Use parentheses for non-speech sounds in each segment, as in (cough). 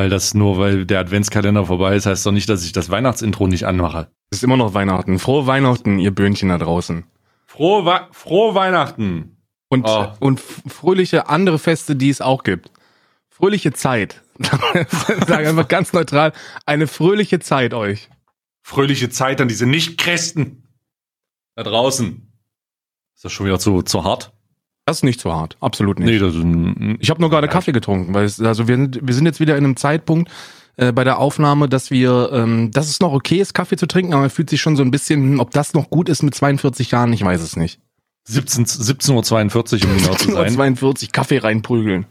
Weil das, nur weil der Adventskalender vorbei ist, heißt doch nicht, dass ich das Weihnachtsintro nicht anmache. Es ist immer noch Weihnachten. Frohe Weihnachten, ihr Böhnchen da draußen. Frohe, Wa frohe Weihnachten. Und, Oh. und fröhliche andere Feste, die es auch gibt. Fröhliche Zeit. (laughs) Sag einfach ganz neutral, eine fröhliche Zeit euch. Fröhliche Zeit an diese Nicht-Christen da draußen. Ist das schon wieder zu, zu hart? Das ist nicht zu hart, absolut nicht. Nee, das ist ein, Ich habe nur gerade Kaffee getrunken, weil es, also wir sind, wir sind jetzt wieder in einem Zeitpunkt äh, bei der Aufnahme, dass wir, ähm, dass es noch okay ist, Kaffee zu trinken, aber man fühlt sich schon so ein bisschen, hm, ob das noch gut ist mit 42 Jahren, ich weiß es nicht. 17 17.42 Uhr, um genau zu sein. 42 Kaffee reinprügeln.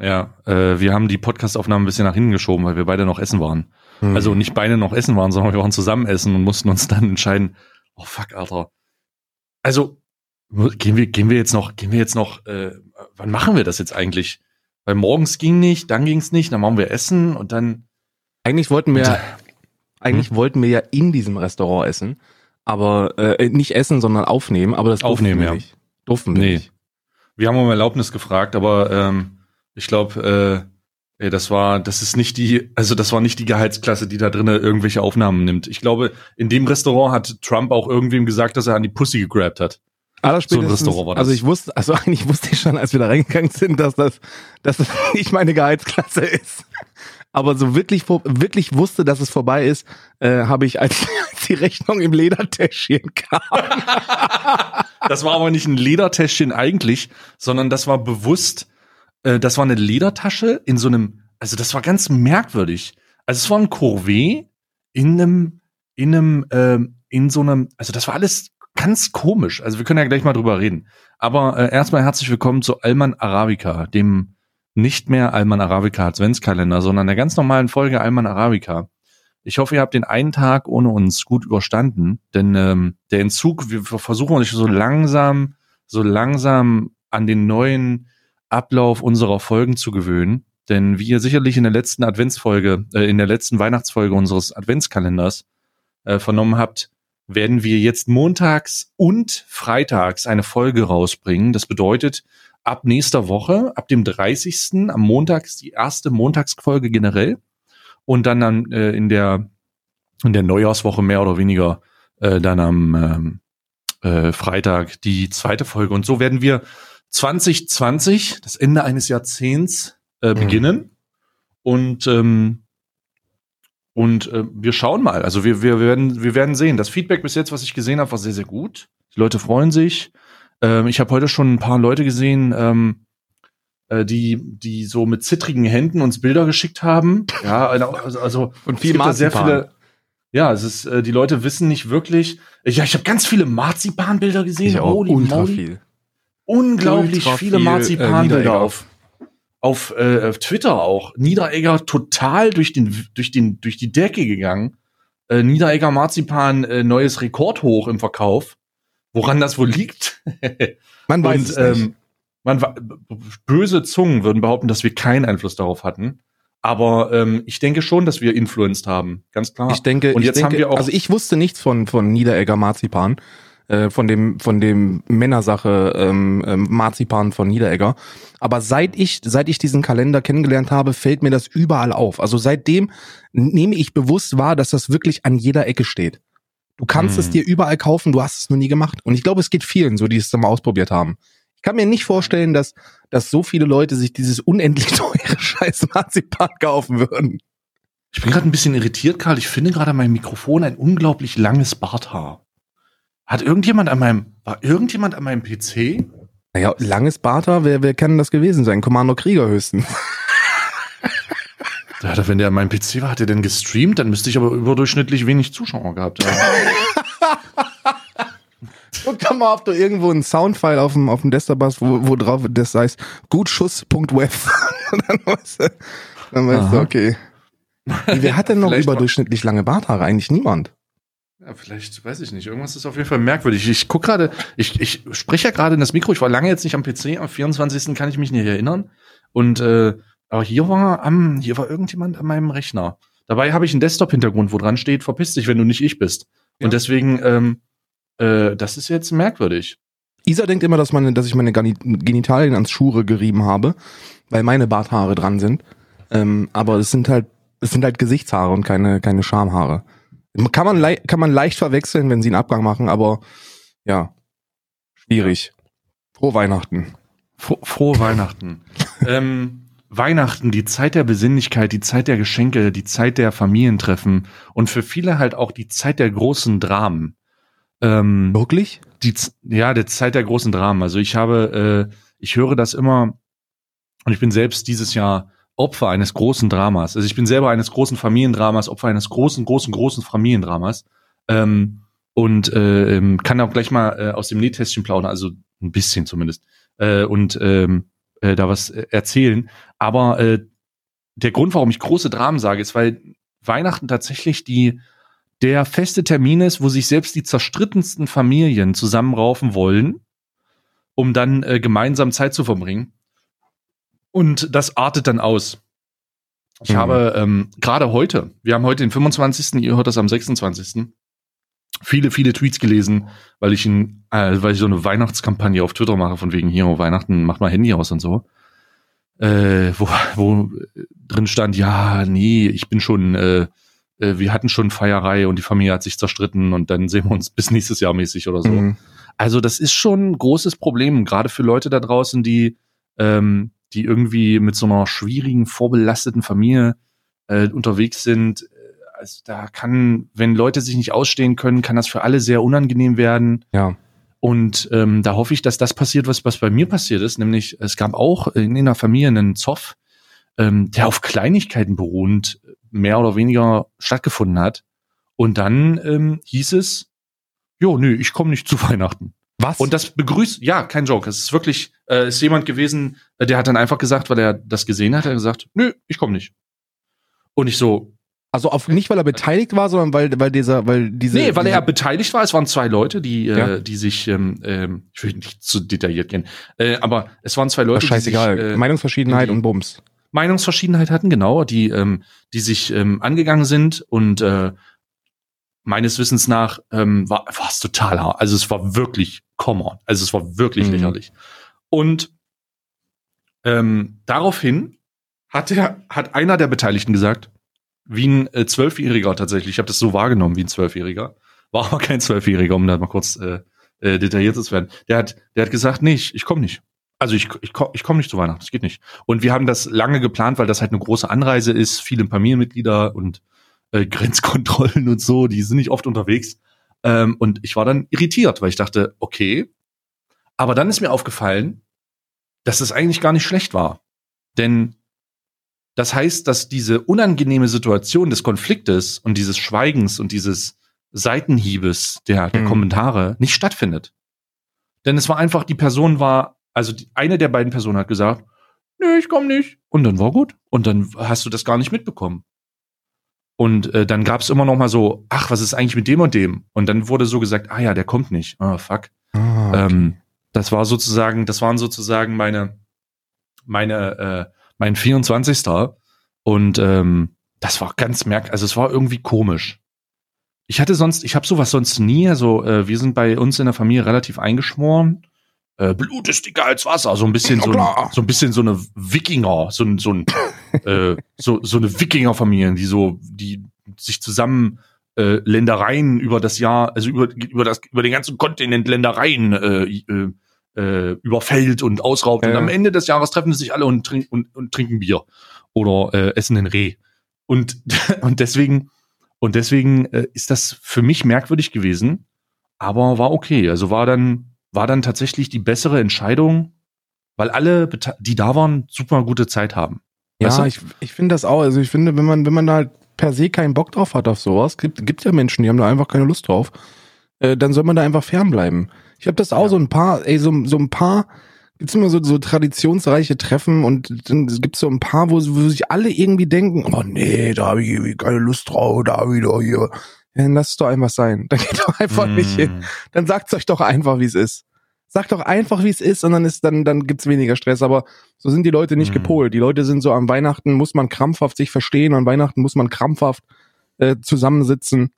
Ja, äh, wir haben die Podcastaufnahme ein bisschen nach hinten geschoben, weil wir beide noch essen waren. Hm. Also nicht beide noch essen waren, sondern wir waren zusammen essen und mussten uns dann entscheiden, oh fuck, Alter. Also, gehen wir, gehen wir jetzt noch, gehen wir jetzt noch, äh, wann machen wir das jetzt eigentlich? Weil morgens ging nicht, dann ging's nicht, dann machen wir Essen und dann. Eigentlich wollten wir, eigentlich wollten wir ja in diesem Restaurant essen, aber äh, nicht essen, sondern aufnehmen, aber das Aufnehmen, wir ja. nicht. Durften wir Nee. nicht. Wir haben um Erlaubnis gefragt, aber ähm, ich glaube, äh, ey, das war, das ist nicht die, also das war nicht die Gehaltsklasse, die da drinnen irgendwelche Aufnahmen nimmt. Ich glaube, in dem Restaurant hat Trump auch irgendwem gesagt, dass er an die Pussy gegrabt hat. Aber So ein Restaurant war das. Also ich wusste, also (laughs) eigentlich wusste ich schon, als wir da reingegangen sind, dass das, dass das (laughs) nicht meine Gehaltsklasse ist. Aber so wirklich, wirklich wusste, dass es vorbei ist, äh, habe ich, als, (laughs) als die Rechnung im Ledertäschchen kam. Das war aber nicht ein Ledertäschchen eigentlich, sondern das war bewusst, äh, das war eine Ledertasche in so einem, also das war ganz merkwürdig. Also es war ein Corvée in einem, in einem, ähm, in so einem, also das war alles ganz komisch. Also wir können ja gleich mal drüber reden. Aber äh, erstmal herzlich willkommen zu Alman Arabica, dem nicht mehr Alman Arabica Adventskalender, sondern der ganz normalen Folge Alman Arabica. Ich hoffe, ihr habt den einen Tag ohne uns gut überstanden, denn ähm, der Entzug, wir versuchen uns so langsam, so langsam an den neuen Ablauf unserer Folgen zu gewöhnen. Denn wie ihr sicherlich in der letzten Adventsfolge, äh, in der letzten Weihnachtsfolge unseres Adventskalenders äh, vernommen habt, werden wir jetzt montags und freitags eine Folge rausbringen. Das bedeutet, ab nächster Woche, ab dem 30. am Montag ist die erste Montagsfolge generell und dann, dann äh, in der in der Neujahrswoche mehr oder weniger äh, dann am ähm, äh, Freitag die zweite Folge und so werden wir 2020 das Ende eines Jahrzehnts äh, Mhm. beginnen und ähm, und äh, wir schauen mal. Also wir, wir werden wir werden sehen. Das Feedback bis jetzt, was ich gesehen habe, war sehr sehr gut. Die Leute freuen sich. Ähm, ich habe heute schon ein paar Leute gesehen, ähm, äh, die die so mit zittrigen Händen uns Bilder geschickt haben. Ja, also, also (laughs) Und es viel da sehr viele. Ja, es ist äh, die Leute wissen nicht wirklich. Ja, ich habe ganz viele Marzipanbilder gesehen. Ich auch Holy moly. viel. Unglaublich Ultra viele viel, äh, Marzipanbilder auf auf, äh, auf Twitter auch. Niederegger total durch den durch den durch die Decke gegangen. Äh, Niederegger Marzipan äh, neues Rekord hoch im Verkauf. Woran das wohl liegt? (laughs) Man weiß Und es nicht. ähm, man böse Zungen würden behaupten, dass wir keinen Einfluss darauf hatten. Aber ähm, ich denke schon, dass wir influenced haben, ganz klar. Ich denke, und jetzt denke, haben wir auch also ich wusste nichts von von Niederegger Marzipan, äh, von dem von dem Männersache ähm, ähm, Marzipan von Niederegger. Aber seit ich seit ich diesen Kalender kennengelernt habe, fällt mir das überall auf. Also seitdem nehme ich bewusst wahr, dass das wirklich an jeder Ecke steht. Du kannst Hm. es dir überall kaufen, du hast es noch nie gemacht. Und ich glaube, es geht vielen so, die es mal ausprobiert haben. Ich kann mir nicht vorstellen, dass, dass so viele Leute sich dieses unendlich (laughs) teure scheiß Marzipan kaufen würden. Ich bin gerade ein bisschen irritiert, Karl. Ich finde gerade an meinem Mikrofon ein unglaublich langes Barthaar. Hat irgendjemand an meinem, war irgendjemand an meinem PC? Naja, langes Barter, wer, wer kann das gewesen sein? Kommando Krieger höchstens. (laughs) Ja, wenn der an meinem PC war, hat er denn gestreamt? Dann müsste ich aber überdurchschnittlich wenig Zuschauer gehabt haben. (laughs) Guck doch mal, ob du irgendwo einen Soundfile auf dem, auf dem Desktop hast, wo, wo drauf das heißt gutschuss.wef. (laughs) Und dann weißt du, dann weißt du okay. Wer hat denn noch überdurchschnittlich lange Barthaare? Eigentlich niemand. Ja, vielleicht, weiß ich nicht. Irgendwas ist auf jeden Fall merkwürdig. Ich guck gerade, ich, ich spreche ja gerade in das Mikro. Ich war lange jetzt nicht am PC. Am 24. kann ich mich nicht erinnern. Und äh, aber hier war am, hier war irgendjemand an meinem Rechner. Dabei habe ich einen Desktop-Hintergrund, wo dran steht, verpiss dich, wenn du nicht ich bist. Ja. Und deswegen, ähm, äh, das ist jetzt merkwürdig. Isa denkt immer, dass, meine, dass ich meine Genitalien ans Schure gerieben habe, weil meine Barthaare dran sind. Ähm, aber es sind halt, es sind halt Gesichtshaare und keine, keine Schamhaare. Kann man, kann man leicht verwechseln, wenn sie einen Abgang machen, aber ja, schwierig. Frohe Weihnachten. Fro frohe Weihnachten. (laughs) ähm, Weihnachten, die Zeit der Besinnlichkeit, die Zeit der Geschenke, die Zeit der Familientreffen und für viele halt auch die Zeit der großen Dramen. Ähm, Wirklich? die, ja, die Zeit der großen Dramen. Also ich habe, äh, ich höre das immer und ich bin selbst dieses Jahr Opfer eines großen Dramas. Also ich bin selber eines großen Familiendramas, Opfer eines großen, großen, großen Familiendramas. Ähm, und äh, ähm, kann auch gleich mal äh, aus dem Nähtästchen plaudern, also ein bisschen zumindest. Äh, und ähm, äh, da was äh, erzählen. Aber äh, der Grund, warum ich große Dramen sage, ist, weil Weihnachten tatsächlich die der feste Termin ist, wo sich selbst die zerstrittensten Familien zusammenraufen wollen, um dann äh, gemeinsam Zeit zu verbringen. Und das artet dann aus. Ich Mhm. habe ähm, gerade heute, wir haben heute den 25., ihr hört das am 26., viele, viele Tweets gelesen, weil ich, in, äh, weil ich so eine Weihnachtskampagne auf Twitter mache, von wegen hier, Weihnachten, macht mal Handy aus und so. Äh, wo, wo drin stand, ja, nee, ich bin schon, äh, äh, wir hatten schon Feierei und die Familie hat sich zerstritten und dann sehen wir uns bis nächstes Jahr mäßig oder so. Mhm. Also das ist schon ein großes Problem, gerade für Leute da draußen, die, ähm, die irgendwie mit so einer schwierigen, vorbelasteten Familie äh, unterwegs sind. Äh, Also da kann, wenn Leute sich nicht ausstehen können, kann das für alle sehr unangenehm werden. Ja. Und ähm, da hoffe ich, dass das passiert, was, was bei mir passiert ist. Nämlich, es gab auch in, in der Familie einen Zoff, ähm, der auf Kleinigkeiten beruhend mehr oder weniger stattgefunden hat. Und dann ähm, hieß es, jo, nö, ich komme nicht zu (laughs) Weihnachten. Was? Und das begrüßt, ja, kein Joke. Es ist wirklich, äh, ist jemand gewesen, äh, der hat dann einfach gesagt, weil er das gesehen hat, er hat gesagt, nö, ich komme nicht. Und ich so, also auf, nicht, weil er beteiligt war, sondern weil, weil dieser, weil diese. nee, weil er beteiligt war. Es waren zwei Leute, die, Ja. äh, die sich, ähm, ähm, ich will nicht zu detailliert gehen, äh, aber es waren zwei Ach, Leute, scheißegal. die sich, äh, Meinungsverschiedenheit und Bums. Meinungsverschiedenheit hatten, genau, die, ähm, die sich ähm, angegangen sind und äh, meines Wissens nach ähm, war es total hart. Also es war wirklich come on. Also es war wirklich Mhm. lächerlich. Und ähm, daraufhin hat der, hat einer der Beteiligten gesagt, wie ein äh, Zwölfjähriger tatsächlich, ich habe das so wahrgenommen wie ein Zwölfjähriger, war aber kein Zwölfjähriger, um da mal kurz äh, äh, detailliert zu werden. Der hat, der hat gesagt, nee, ich, ich komme nicht. Also ich, ich, komm- ich komme nicht zu Weihnachten, das geht nicht. Und wir haben das lange geplant, weil das halt eine große Anreise ist, viele Familienmitglieder und äh, Grenzkontrollen und so, die sind nicht oft unterwegs. Ähm, und ich war dann irritiert, weil ich dachte, okay. Aber dann ist mir aufgefallen, dass es eigentlich gar nicht schlecht war. Denn das heißt, dass diese unangenehme Situation des Konfliktes und dieses Schweigens und dieses Seitenhiebes der, der Mhm. Kommentare nicht stattfindet. Denn es war einfach, die Person war, also die, eine der beiden Personen hat gesagt, nö, ich komme nicht. Und dann war gut. Und dann hast du das gar nicht mitbekommen. Und äh, dann gab es immer noch mal so, ach, was ist eigentlich mit dem und dem? Und dann wurde so gesagt, ah ja, der kommt nicht. Ah, fuck. Ah, okay. Ähm, das war sozusagen, das waren sozusagen meine, meine, äh, mein 24. Und ähm, das war ganz merk, also es war irgendwie komisch. Ich hatte sonst, ich habe sowas sonst nie. Also äh, wir sind bei uns in der Familie relativ eingeschworen. Äh, Blut ist dicker als Wasser, so ein bisschen so, ein, so ein bisschen so eine Wikinger, so ein, so ein (coughs) (laughs) äh, so, so eine Wikingerfamilie, die so, die sich zusammen äh, Ländereien über das Jahr, also über, über das, über den ganzen Kontinent Ländereien äh, äh, äh, überfällt und ausraubt. Und Ja. am Ende des Jahres treffen sie sich alle und, trink, und, und trinken Bier oder äh, essen ein Reh. Und, (laughs) und deswegen, und deswegen äh, ist das für mich merkwürdig gewesen, aber war okay. Also war dann, war dann tatsächlich die bessere Entscheidung, weil alle, die da waren, super gute Zeit haben. Weißt Ja, du? ich, ich finde das auch. Also ich finde, wenn man, wenn man da halt per se keinen Bock drauf hat auf sowas, gibt, gibt ja Menschen, die haben da einfach keine Lust drauf, äh, dann soll man da einfach fernbleiben. Ich habe das auch Ja. so ein paar, ey, so, so ein paar, gibt's immer so, so traditionsreiche Treffen und dann gibt's so ein paar, wo, wo sich alle irgendwie denken, oh nee, da habe ich irgendwie keine Lust drauf, da wieder hier. Ja, dann lasst es doch einfach sein. (laughs) Dann geht doch einfach nicht hin Mm. dann sagt's euch doch einfach, wie es ist. Sagt doch einfach, wie es ist, und dann ist dann dann gibt's weniger Stress. Aber so sind die Leute nicht Mhm. gepolt. Die Leute sind so am Weihnachten muss man krampfhaft sich verstehen, an Weihnachten muss man krampfhaft äh, zusammensitzen.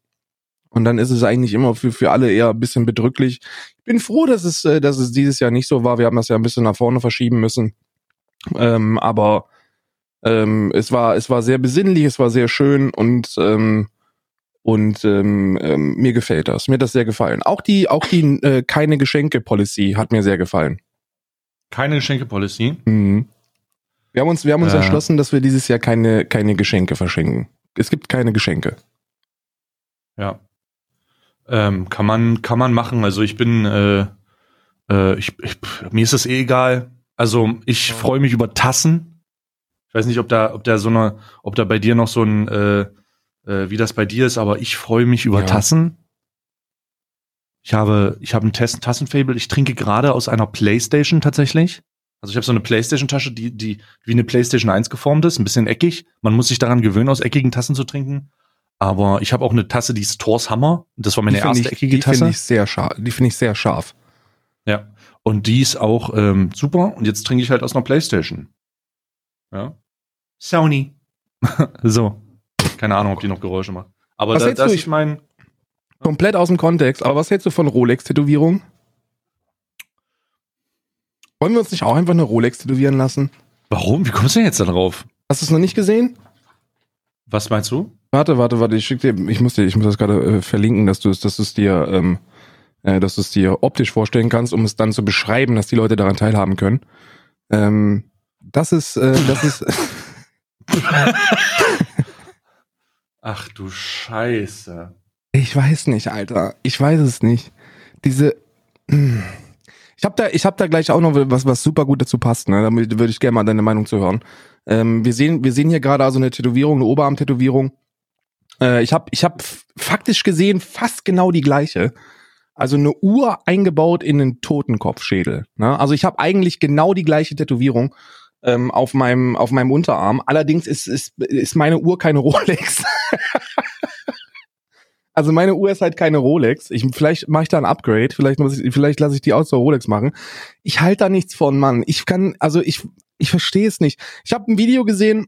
Und dann ist es eigentlich immer für für alle eher ein bisschen bedrücklich. Ich bin froh, dass es äh, dass es dieses Jahr nicht so war. Wir haben das ja ein bisschen nach vorne verschieben müssen. Ähm, aber Ähm, es war, es war sehr besinnlich, es war sehr schön und ähm, und ähm, ähm, mir gefällt das. Mir hat das sehr gefallen. Auch die, auch die äh, keine Geschenke Policy hat mir sehr gefallen. Keine Geschenke-Policy. Mhm. Wir haben uns, wir haben uns Äh. entschlossen, dass wir dieses Jahr keine, keine Geschenke verschenken. Es gibt keine Geschenke. Ja. Ähm, kann man, kann man machen. Also ich bin, äh, äh, ich, ich, mir ist das eh egal. Also ich freue mich über Tassen. Ich weiß nicht, ob da, ob da so eine, ob da bei dir noch so ein, äh, wie das bei dir ist, aber ich freue mich über Ja. Tassen. Ich habe, ich habe ein Tassen- Tassenfable. Ich trinke gerade aus einer Playstation tatsächlich. Also ich habe so eine Playstation-Tasche, die, die wie eine Playstation 1 geformt ist, ein bisschen eckig. Man muss sich daran gewöhnen, aus eckigen Tassen zu trinken. Aber ich habe auch eine Tasse, die ist Thors Hammer. Das war meine die finde erste ich, eckige die finde Tasse. ich sehr scharf. Die finde ich sehr scharf. Ja. Und die ist auch ähm, super. Und jetzt trinke ich halt aus einer Playstation. Ja. Sony. (laughs) so. Keine Ahnung, ob die noch Geräusche macht. Aber Was da, hältst du? das Ich- ist mein. Komplett aus dem Kontext. Aber was hältst du von Rolex-Tätowierung? Wollen wir uns nicht auch einfach eine Rolex tätowieren lassen? Warum? Wie kommst du denn jetzt da drauf? Hast du es noch nicht gesehen? Was meinst du? Warte, warte, warte, ich schick dir, ich muss dir, ich muss das gerade äh, verlinken, dass du es, dass du es dir, ähm, äh, dass du es dir optisch vorstellen kannst, um es dann zu beschreiben, dass die Leute daran teilhaben können. Ähm, das ist, äh, das ist, (laughs) (laughs) Ach du Scheiße. ich weiß nicht, Alter, ich weiß es nicht. Diese, hm. ich habe da, ich habe da gleich auch noch was, was super gut dazu passt. Ne, da würde ich gerne mal deine Meinung zu hören. Ähm, wir sehen, wir sehen hier gerade also eine Tätowierung, eine Oberarm-Tätowierung. Äh, ich habe, ich habe faktisch gesehen fast genau die gleiche. Also eine Uhr eingebaut in einen Totenkopfschädel. Ne? Also ich habe eigentlich genau die gleiche Tätowierung ähm, auf meinem auf meinem Unterarm. Allerdings ist ist, ist meine Uhr keine (laughs) Rolex. also meine Uhr ist halt keine Rolex. Ich vielleicht mache ich da ein Upgrade. Vielleicht muss ich, vielleicht lasse ich die aus der Rolex machen. Ich halte da nichts von, Mann. Ich kann also ich ich verstehe es nicht. Ich habe ein Video gesehen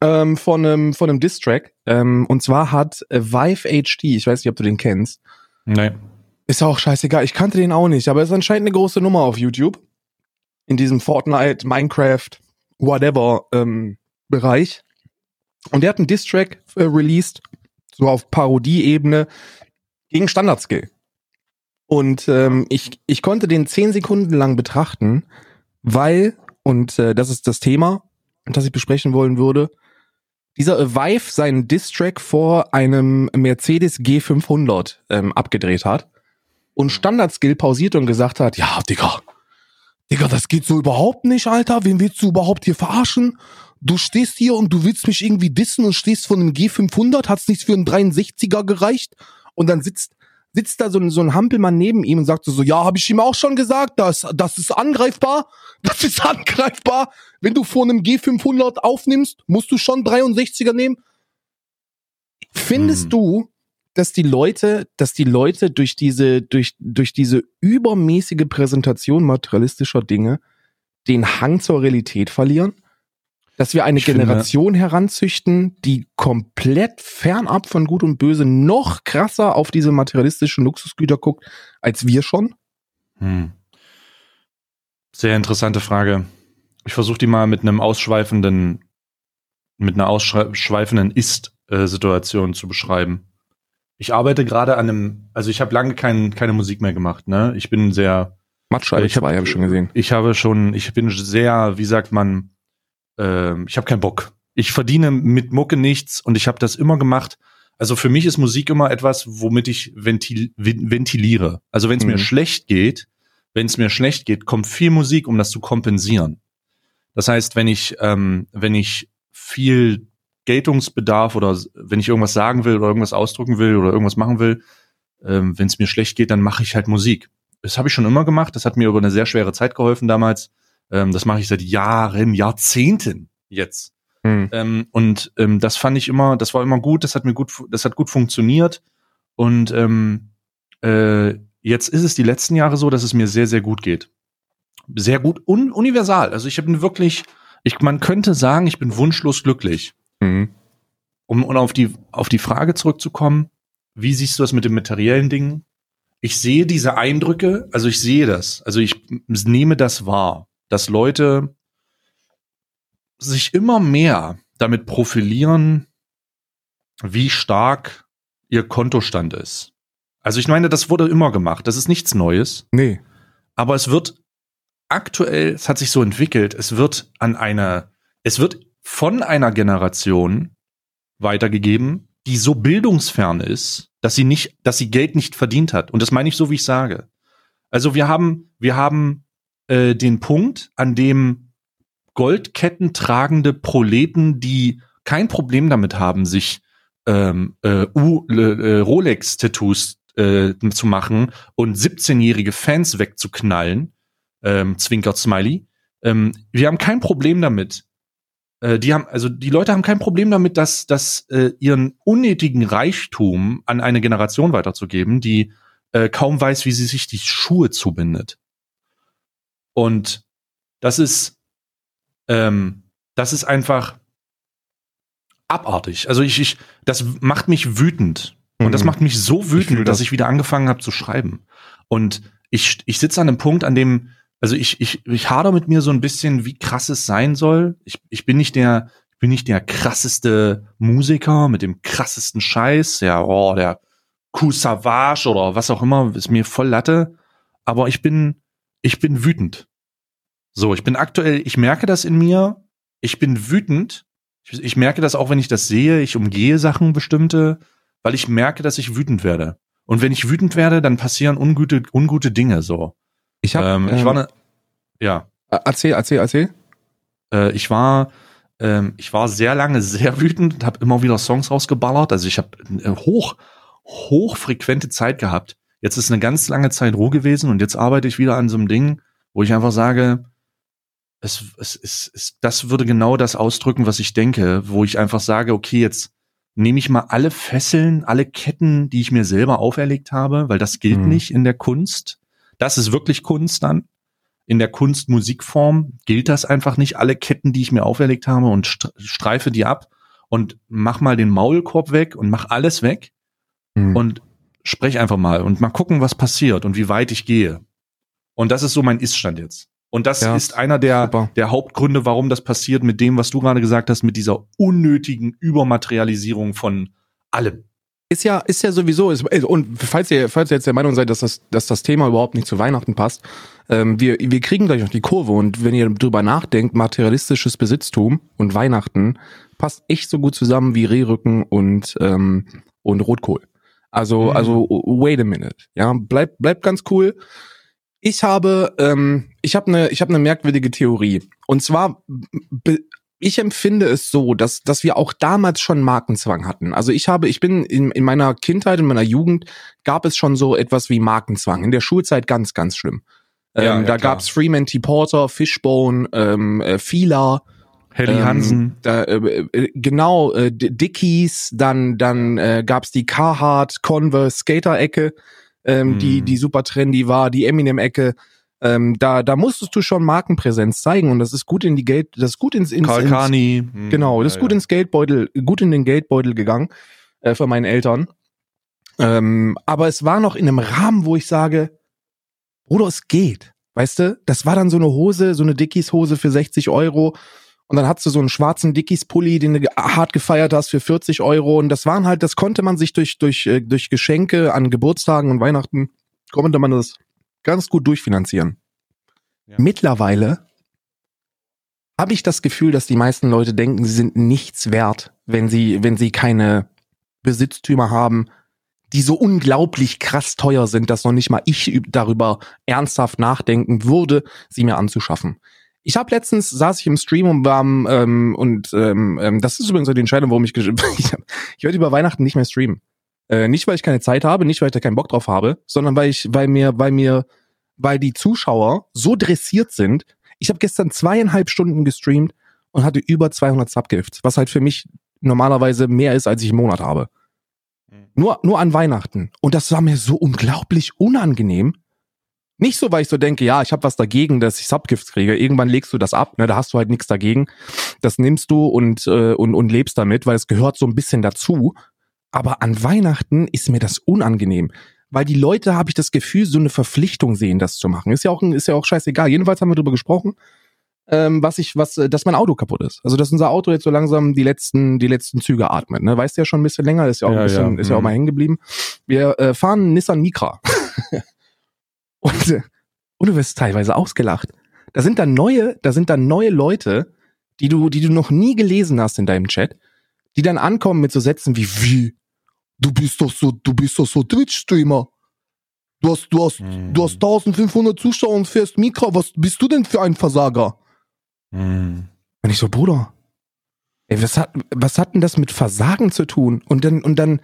ähm, von einem von einem Distrack ähm, und zwar hat äh, Vive HD. Ich weiß nicht, ob du den kennst. Nee. Ist auch scheißegal. Ich kannte den auch nicht, aber ist anscheinend eine große Nummer auf YouTube. In diesem Fortnite, Minecraft, whatever ähm, Bereich. Und der hat einen Diss-Track äh, released, so auf Parodie-Ebene, gegen Standard-Skill. Und ähm, ich, ich konnte den zehn Sekunden lang betrachten, weil, und äh, das ist das Thema, das ich besprechen wollen würde, dieser Vive seinen Diss-Track vor einem Mercedes G500 ähm, abgedreht hat und Standard-Skill pausiert und gesagt hat, ja, Digga, Digga, das geht so überhaupt nicht, Alter. Wen willst du überhaupt hier verarschen? Du stehst hier und du willst mich irgendwie dissen und stehst von einem G500, hat's nichts für einen 63er gereicht? Und dann sitzt, sitzt da so ein, so ein Hampelmann neben ihm und sagt so, ja, habe ich ihm auch schon gesagt, das, das ist angreifbar. (laughs) Das ist angreifbar. Wenn du vor einem G500 aufnimmst, musst du schon 63er nehmen. Findest Hm. du, dass die Leute, dass die Leute durch diese, durch, durch diese übermäßige Präsentation materialistischer Dinge den Hang zur Realität verlieren? Dass wir eine Ich finde- Generation heranzüchten, die komplett fernab von Gut und Böse noch krasser auf diese materialistischen Luxusgüter guckt, als wir schon? Hm. Sehr interessante Frage. Ich versuche die mal mit einem ausschweifenden, mit einer ausschweifenden Ist-Situation zu beschreiben. Ich arbeite gerade an einem, also ich habe lange kein, keine Musik mehr gemacht, ne? Ich bin sehr, Matscheibe Ich hab- 2 habe ich schon gesehen. ich habe schon, ich bin sehr, wie sagt man, ähm, ich habe keinen Bock. Ich verdiene mit Mucke nichts und ich habe das immer gemacht. Also für mich ist Musik immer etwas, womit ich ventil, ven- ventiliere. Also wenn es mir Mhm. schlecht geht, wenn es mir schlecht geht, kommt viel Musik, um das zu kompensieren. Das heißt, wenn ich, ähm, wenn ich viel Geltungsbedarf oder wenn ich irgendwas sagen will oder irgendwas ausdrücken will oder irgendwas machen will, ähm, wenn es mir schlecht geht, dann mache ich halt Musik. Das habe ich schon immer gemacht. Das hat mir über eine sehr schwere Zeit geholfen damals. Ähm, das mache ich seit Jahren, Jahrzehnten jetzt. Hm. Ähm, und ähm, das fand ich immer, das war immer gut, das hat mir gut, das hat gut funktioniert. Und ähm, äh, jetzt ist es die letzten Jahre so, dass es mir sehr, sehr gut geht. Sehr gut und universal. Also ich bin wirklich, ich, man könnte sagen, ich bin wunschlos glücklich. Mhm. Um, um auf die, auf die Frage zurückzukommen, wie siehst du das mit den materiellen Dingen? Ich sehe diese Eindrücke, also ich sehe das, also ich nehme das wahr, dass Leute sich immer mehr damit profilieren, wie stark ihr Kontostand ist. Also ich meine, das wurde immer gemacht. Das ist nichts Neues. Nee. Aber es wird aktuell, es hat sich so entwickelt, es wird an einer, es wird von einer Generation weitergegeben, die so bildungsfern ist, dass sie nicht, dass sie Geld nicht verdient hat. Und das meine ich so, wie ich sage. Also wir haben, wir haben äh, den Punkt, an dem Goldketten tragende Proleten, die kein Problem damit haben, sich ähm, äh, äh, Rolex-Tattoos äh, zu machen und 17-jährige Fans wegzuknallen, ähm, zwinkert Smiley. Ähm, wir haben kein Problem damit. Äh, die haben, also die Leute haben kein Problem damit, dass, dass äh, ihren unnötigen Reichtum an eine Generation weiterzugeben, die äh, kaum weiß, wie sie sich die Schuhe zubindet. Und das ist, ähm, das ist einfach abartig. Also ich, ich, das macht mich wütend. Und das Mhm. macht mich so wütend, dass das. ich wieder angefangen habe zu schreiben. Und ich, ich sitze an einem Punkt, an dem, also ich, ich, ich hader mit mir so ein bisschen, wie krass es sein soll. Ich, ich bin nicht der, ich bin nicht der krasseste Musiker mit dem krassesten Scheiß, ja, oh, der Coup Savage oder was auch immer, ist mir voll Latte. Aber ich bin, ich bin wütend. So, ich bin aktuell, ich merke das in mir, ich bin wütend. Ich, ich merke das auch, wenn ich das sehe, ich umgehe Sachen bestimmte, weil ich merke, dass ich wütend werde. Und wenn ich wütend werde, dann passieren ungute, ungute Dinge so. Ich hab, ähm, ich war ne, ja, erzähl, erzähl, erzähl. äh, ich war, ähm, ich war sehr lange sehr wütend und habe immer wieder Songs rausgeballert. Also ich habe äh, hoch, hochfrequente Zeit gehabt. Jetzt ist eine ganz lange Zeit Ruhe gewesen und jetzt arbeite ich wieder an so einem Ding, wo ich einfach sage, es, es, es, es, das würde genau das ausdrücken, was ich denke, wo ich einfach sage, okay, jetzt nehme ich mal alle Fesseln, alle Ketten, die ich mir selber auferlegt habe, weil das gilt Mhm. nicht in der Kunst. Das ist wirklich Kunst dann. In der Kunst-Musikform gilt das einfach nicht. Alle Ketten, die ich mir auferlegt habe und st- streife die ab und mach mal den Maulkorb weg und mach alles weg Mhm. und sprech einfach mal und mal gucken, was passiert und wie weit ich gehe. Und das ist so mein Ist-Stand jetzt. Und das Ja, ist einer der, super. der Hauptgründe, warum das passiert mit dem, was du gerade gesagt hast, mit dieser unnötigen Übermaterialisierung von allem. Ist ja, ist ja sowieso, ist, und falls ihr, falls ihr jetzt der Meinung seid, dass das, dass das Thema überhaupt nicht zu Weihnachten passt, ähm, wir, wir kriegen gleich noch die Kurve und wenn ihr drüber nachdenkt, materialistisches Besitztum und Weihnachten passt echt so gut zusammen wie Rehrücken und, ähm, und Rotkohl. Also, Mhm. also, wait a minute. Ja, bleibt, bleibt ganz cool. Ich habe, ähm, ich habe eine, ich habe eine merkwürdige Theorie. Und zwar, ich empfinde es so, dass, dass wir auch damals schon Markenzwang hatten. Also ich habe, ich bin in, in meiner Kindheit, in meiner Jugend gab es schon so etwas wie Markenzwang. In der Schulzeit ganz, ganz schlimm. Ja, ähm, ja, da klar. gab's Freeman T. Porter, Fishbone, ähm, äh, Fila, Helly ähm, Hansen. Da, äh, äh, genau, äh, Dickies, dann, dann äh, gab's die Carhartt, Converse, Skater-Ecke, ähm, Hm. die, die super trendy war, die Eminem-Ecke. Ähm, da, da musstest du schon Markenpräsenz zeigen und das ist gut in die Geld, das ist gut ins, ins, Karl ins Kani. Hm, Genau, das ist gut ins Geldbeutel, gut in den Geldbeutel gegangen äh, von meinen Eltern. Ähm, aber es war noch in einem Rahmen, wo ich sage, Bruder, es geht. Weißt du, das war dann so eine Hose, so eine Dickies-Hose für 60 Euro. Und dann hattest du so einen schwarzen Dickies-Pulli, den du hart gefeiert hast für 40 Euro. Und das waren halt, das konnte man sich durch, durch, äh, durch Geschenke an Geburtstagen und Weihnachten, konnte man das ganz gut durchfinanzieren. Ja. Mittlerweile habe ich das Gefühl, dass die meisten Leute denken, sie sind nichts wert, wenn sie, wenn sie keine Besitztümer haben, die so unglaublich krass teuer sind, dass noch nicht mal ich üb- darüber ernsthaft nachdenken würde, sie mir anzuschaffen. Ich habe letztens saß ich im Stream und war ähm, und ähm, ähm, das ist übrigens so die Entscheidung, warum ich (laughs) ich, ich werde über Weihnachten nicht mehr streamen. Äh, nicht weil ich keine Zeit habe, nicht weil ich da keinen Bock drauf habe, sondern weil ich, weil mir, weil mir, weil die Zuschauer so dressiert sind. Ich habe gestern zweieinhalb Stunden gestreamt und hatte über 200 Subgifts, was halt für mich normalerweise mehr ist, als ich im Monat habe. Nur, nur an Weihnachten. Und das war mir so unglaublich unangenehm. Nicht so, weil ich so denke, ja, ich habe was dagegen, dass ich Subgifts kriege. Irgendwann legst du das ab, ne, da hast du halt nichts dagegen. Das nimmst du und, äh, und, und lebst damit, weil es gehört so ein bisschen dazu. Aber an Weihnachten ist mir das unangenehm. Weil die Leute, habe ich das Gefühl, so eine Verpflichtung sehen, das zu machen. Ist ja auch, ist ja auch scheißegal. Jedenfalls haben wir darüber gesprochen. ähm, was ich, was, äh, dass mein Auto kaputt ist. Also dass unser Auto jetzt so langsam die letzten, die letzten Züge atmet. Ne? Weißt du ja schon ein bisschen länger, ist ja auch Ja, ein bisschen, ja, ist ja auch mhm. mal hängen geblieben. Wir äh, fahren Nissan Micra. (laughs) und, äh, und du wirst teilweise ausgelacht. Da sind dann neue, da sind dann neue Leute, die du, die du noch nie gelesen hast in deinem Chat, die dann ankommen mit so Sätzen wie, wie, du bist doch so, du bist doch so Twitch-Streamer. Du hast, du hast, Mhm. du hast 1500 Zuschauer und fährst Micra. Was bist du denn für ein Versager? Mhm. Und ich so, Bruder, ey, was hat, was hat denn das mit Versagen zu tun? Und dann, und dann,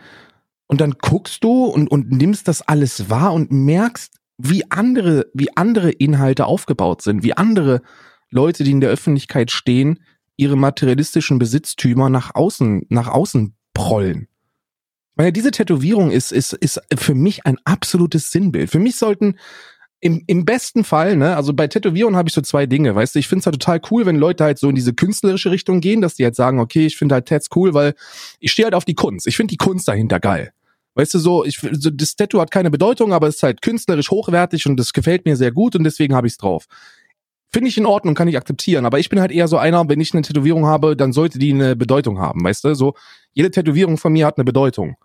und dann guckst du und, und nimmst das alles wahr und merkst, wie andere, wie andere Inhalte aufgebaut sind, wie andere Leute, die in der Öffentlichkeit stehen, ihre materialistischen Besitztümer nach außen, nach außen prollen. Meine, diese Tätowierung ist, ist, ist für mich ein absolutes Sinnbild. Für mich sollten im, im besten Fall, ne, also bei Tätowierungen habe ich so zwei Dinge, weißt du, ich finde es halt total cool, wenn Leute halt so in diese künstlerische Richtung gehen, dass die halt sagen, okay, ich finde halt Tats cool, weil ich stehe halt auf die Kunst. Ich finde die Kunst dahinter geil. Weißt du, so, ich, so, das Tattoo hat keine Bedeutung, aber es ist halt künstlerisch hochwertig und das gefällt mir sehr gut und deswegen habe ich es drauf. Finde ich in Ordnung, kann ich akzeptieren, aber ich bin halt eher so einer, wenn ich eine Tätowierung habe, dann sollte die eine Bedeutung haben, weißt du, so, jede Tätowierung von mir hat eine Bedeutung.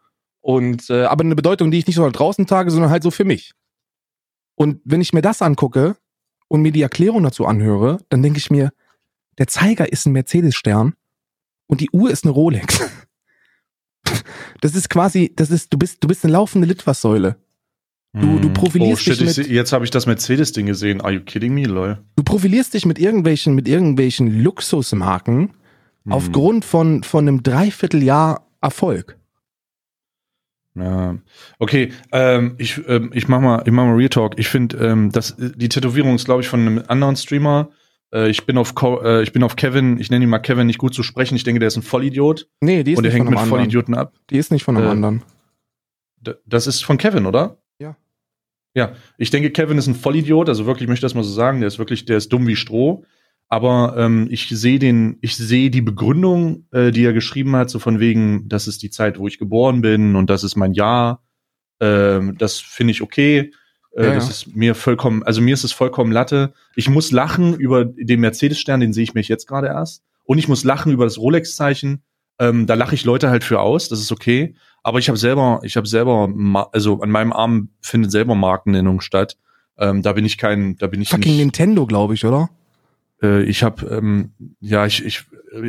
Und, äh, aber eine Bedeutung, die ich nicht so draußen trage, sondern halt so für mich. Und wenn ich mir das angucke und mir die Erklärung dazu anhöre, dann denke ich mir, der Zeiger ist ein Mercedes-Stern und die Uhr ist eine Rolex. (laughs) Das ist quasi, das ist, du bist, du bist eine laufende Litfaßsäule. Du- du profilierst oh, shit, dich ich mit- seh- Jetzt habe ich das Mercedes-Ding gesehen. Are you kidding me, lol? Du profilierst dich mit irgendwelchen, mit irgendwelchen Luxusmarken Hm. aufgrund von, von einem Dreivierteljahr Erfolg. Ja. Okay, ähm, ich, ähm, ich mach mal, ich mach mal Real Talk. Ich finde, ähm, das, die Tätowierung ist, glaube ich, von einem anderen Streamer. Äh, ich bin auf, Co äh, ich bin auf Kevin. Ich nenne ihn mal Kevin, nicht gut zu sprechen. Ich denke, der ist ein Vollidiot Nee, die ist und der nicht hängt von mit einem anderen. Vollidioten ab. Die ist nicht von einem Äh, anderen. Das ist von Kevin, oder? Ja. Ja, ich denke, Kevin ist ein Vollidiot, also wirklich, ich möchte das mal so sagen, der ist wirklich, der ist dumm wie Stroh. Aber ähm, ich sehe den, ich sehe die Begründung, äh, die er geschrieben hat, so von wegen, das ist die Zeit, wo ich geboren bin und das ist mein Jahr. Ähm, das finde ich okay. Äh, Ja, das ja. ist mir vollkommen, also mir ist es vollkommen Latte. Ich muss lachen über den Mercedes-Stern, den sehe ich mich jetzt gerade erst. Und ich muss lachen über das Rolex-Zeichen. Ähm, da lache ich Leute halt für aus, das ist okay. Aber ich habe selber, ich habe selber, also an meinem Arm findet selber Markennennung statt. Ähm, da bin ich kein, da bin ich Fucking nicht. Nintendo, glaube ich, oder? Äh, ich habe, ähm, ja, ich, ich,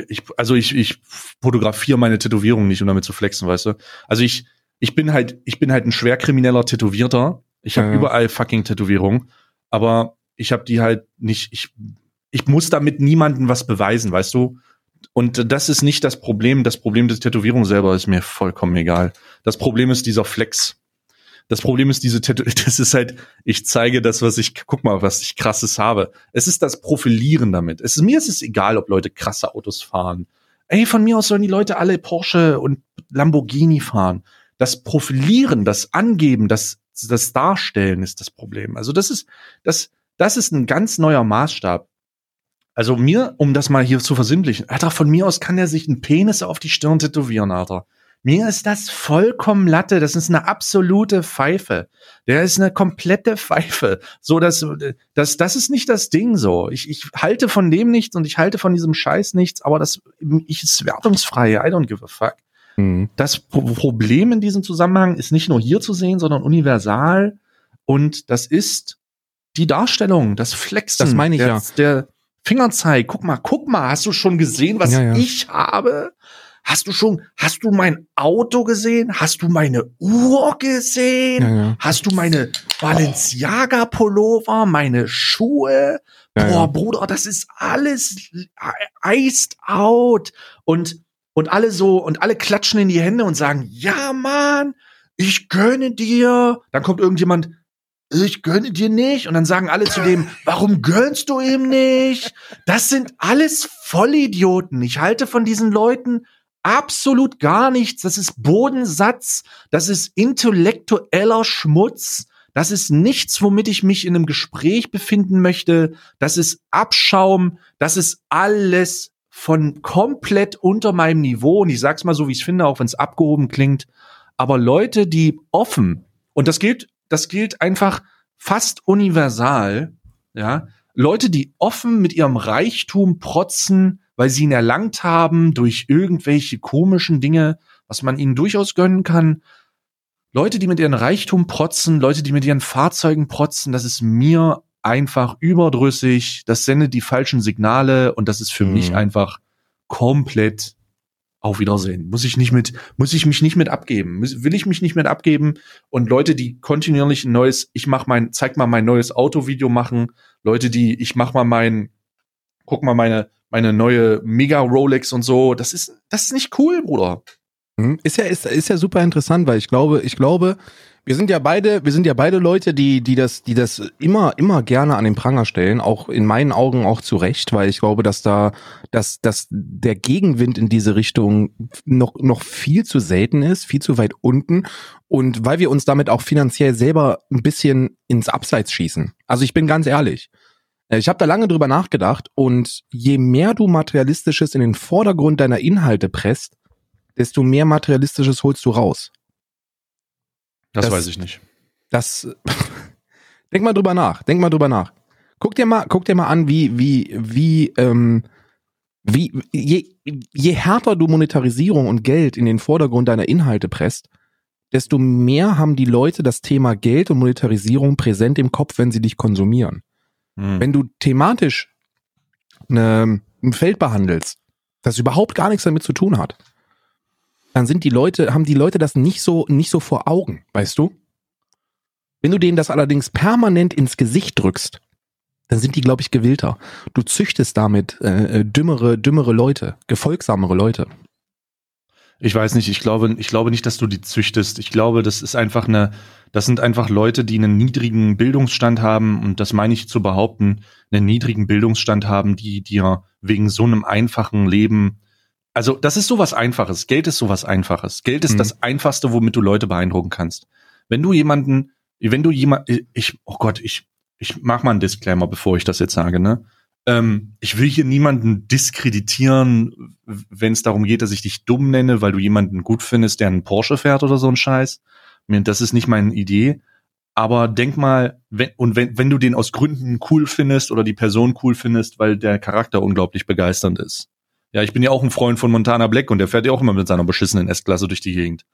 ich, also ich, ich fotografiere meine Tätowierung nicht, um damit zu flexen, weißt du. Also ich, ich bin halt, ich bin halt ein schwerkrimineller Tätowierter. Ich habe Ja, ja. überall fucking Tätowierungen, aber ich habe die halt nicht. Ich, ich muss damit niemandem was beweisen, weißt du. Und das ist nicht das Problem. Das Problem der Tätowierung selber ist mir vollkommen egal. Das Problem ist dieser Flex. Das Problem ist diese Tätow (laughs) das ist halt, ich zeige das, was ich, guck mal, was ich krasses habe. Es ist das Profilieren damit. Es ist, mir ist es egal, ob Leute krasse Autos fahren. Ey, von mir aus sollen die Leute alle Porsche und Lamborghini fahren. Das Profilieren, das Angeben, das, das Darstellen ist das Problem. Also das ist, das, das ist ein ganz neuer Maßstab. Also mir, um das mal hier zu versinnlichen, Alter, von mir aus kann er sich einen Penis auf die Stirn tätowieren, Alter. Mir ist das vollkommen Latte. Das ist eine absolute Pfeife. Der ist eine komplette Pfeife. So, dass, das, das ist nicht das Ding so. Ich, ich halte von dem nichts und ich halte von diesem Scheiß nichts, aber das, ich ist wertungsfrei. I don't give a fuck. Mhm. Das Pro Problem in diesem Zusammenhang ist nicht nur hier zu sehen, sondern universal. Und das ist die Darstellung, das Flexen. Das meine ich der, ja. Der Fingerzeig. Guck mal, guck mal, hast du schon gesehen, was Ja, ja. ich habe? Hast du schon, hast du mein Auto gesehen? Hast du meine Uhr gesehen? Ja, ja. Hast du meine Balenciaga-Pullover, meine Schuhe? Ja, Boah. Bruder, das ist alles iced out. Und, und alle so, und alle klatschen in die Hände und sagen, ja, Mann, ich gönne dir. Dann kommt irgendjemand, ich gönne dir nicht. Und dann sagen alle zu dem, warum gönnst du ihm nicht? Das sind alles Vollidioten. Ich halte von diesen Leuten absolut gar nichts. Das ist Bodensatz. Das ist intellektueller Schmutz. Das ist nichts, womit ich mich in einem Gespräch befinden möchte. Das ist Abschaum. Das ist alles von komplett unter meinem Niveau. Und ich sag's mal so, wie ich finde, auch wenn es abgehoben klingt. Aber Leute, die offen, und das gilt, das gilt einfach fast universal, ja, Leute, die offen mit ihrem Reichtum protzen, weil sie ihn erlangt haben durch irgendwelche komischen Dinge, was man ihnen durchaus gönnen kann. Leute, die mit ihren Reichtum protzen, Leute, die mit ihren Fahrzeugen protzen, das ist mir einfach überdrüssig. Das sendet die falschen Signale und das ist für mhm. mich einfach komplett auf Wiedersehen. Muss ich nicht mit, muss ich mich nicht mit abgeben. Will ich mich nicht mit abgeben. Und Leute, die kontinuierlich ein neues, ich mach mein, zeig mal mein neues Autovideo machen. Leute, die, ich mach mal mein, guck mal meine, meine neue Mega Rolex und so. Das ist, das ist nicht cool, Bruder. Hm? Ist ja, ist, ist ja super interessant, weil ich glaube, ich glaube, wir sind ja beide, wir sind ja beide Leute, die, die das, die das immer, immer gerne an den Pranger stellen, auch in meinen Augen auch zu Recht, weil ich glaube, dass da, dass, dass der Gegenwind in diese Richtung noch, noch viel zu selten ist, viel zu weit unten und weil wir uns damit auch finanziell selber ein bisschen ins Abseits schießen. Also ich bin ganz ehrlich. Äh, ich habe da lange drüber nachgedacht und je mehr du Materialistisches in den Vordergrund deiner Inhalte presst, desto mehr Materialistisches holst du raus. Das, das weiß ich nicht. Das, (laughs) denk mal drüber nach, denk mal drüber nach. Guck dir mal, guck dir mal an, wie, wie, wie, ähm, wie, je, je härter du Monetarisierung und Geld in den Vordergrund deiner Inhalte presst, desto mehr haben die Leute das Thema Geld und Monetarisierung präsent im Kopf, wenn sie dich konsumieren. Hm. Wenn du thematisch eine, ein Feld behandelst, das überhaupt gar nichts damit zu tun hat, dann sind die Leute, haben die Leute das nicht so, nicht so vor Augen, weißt du? Wenn du denen das allerdings permanent ins Gesicht drückst, dann sind die, glaube ich, gewillter. Du züchtest damit äh, äh, dümmere, dümmere Leute, gefolgsamere Leute. Ich weiß nicht, ich glaube, ich glaube nicht, dass du die züchtest. Ich glaube, das ist einfach eine, das sind einfach Leute, die einen niedrigen Bildungsstand haben, und das meine ich zu behaupten, einen niedrigen Bildungsstand haben, die dir wegen so einem einfachen Leben also das ist sowas Einfaches. Geld ist sowas Einfaches. Geld ist mhm. das Einfachste, womit du Leute beeindrucken kannst. Wenn du jemanden, wenn du jemand, ich, oh Gott, ich, ich mach mal einen Disclaimer, bevor ich das jetzt sage, ne? Ähm, ich will hier niemanden diskreditieren, wenn es darum geht, dass ich dich dumm nenne, weil du jemanden gut findest, der einen Porsche fährt oder so ein Scheiß. Das ist nicht meine Idee. Aber denk mal, wenn, und wenn, wenn du den aus Gründen cool findest oder die Person cool findest, weil der Charakter unglaublich begeisternd ist ja, ich bin ja auch ein Freund von Montana Black und der fährt ja auch immer mit seiner beschissenen S-Klasse durch die Gegend.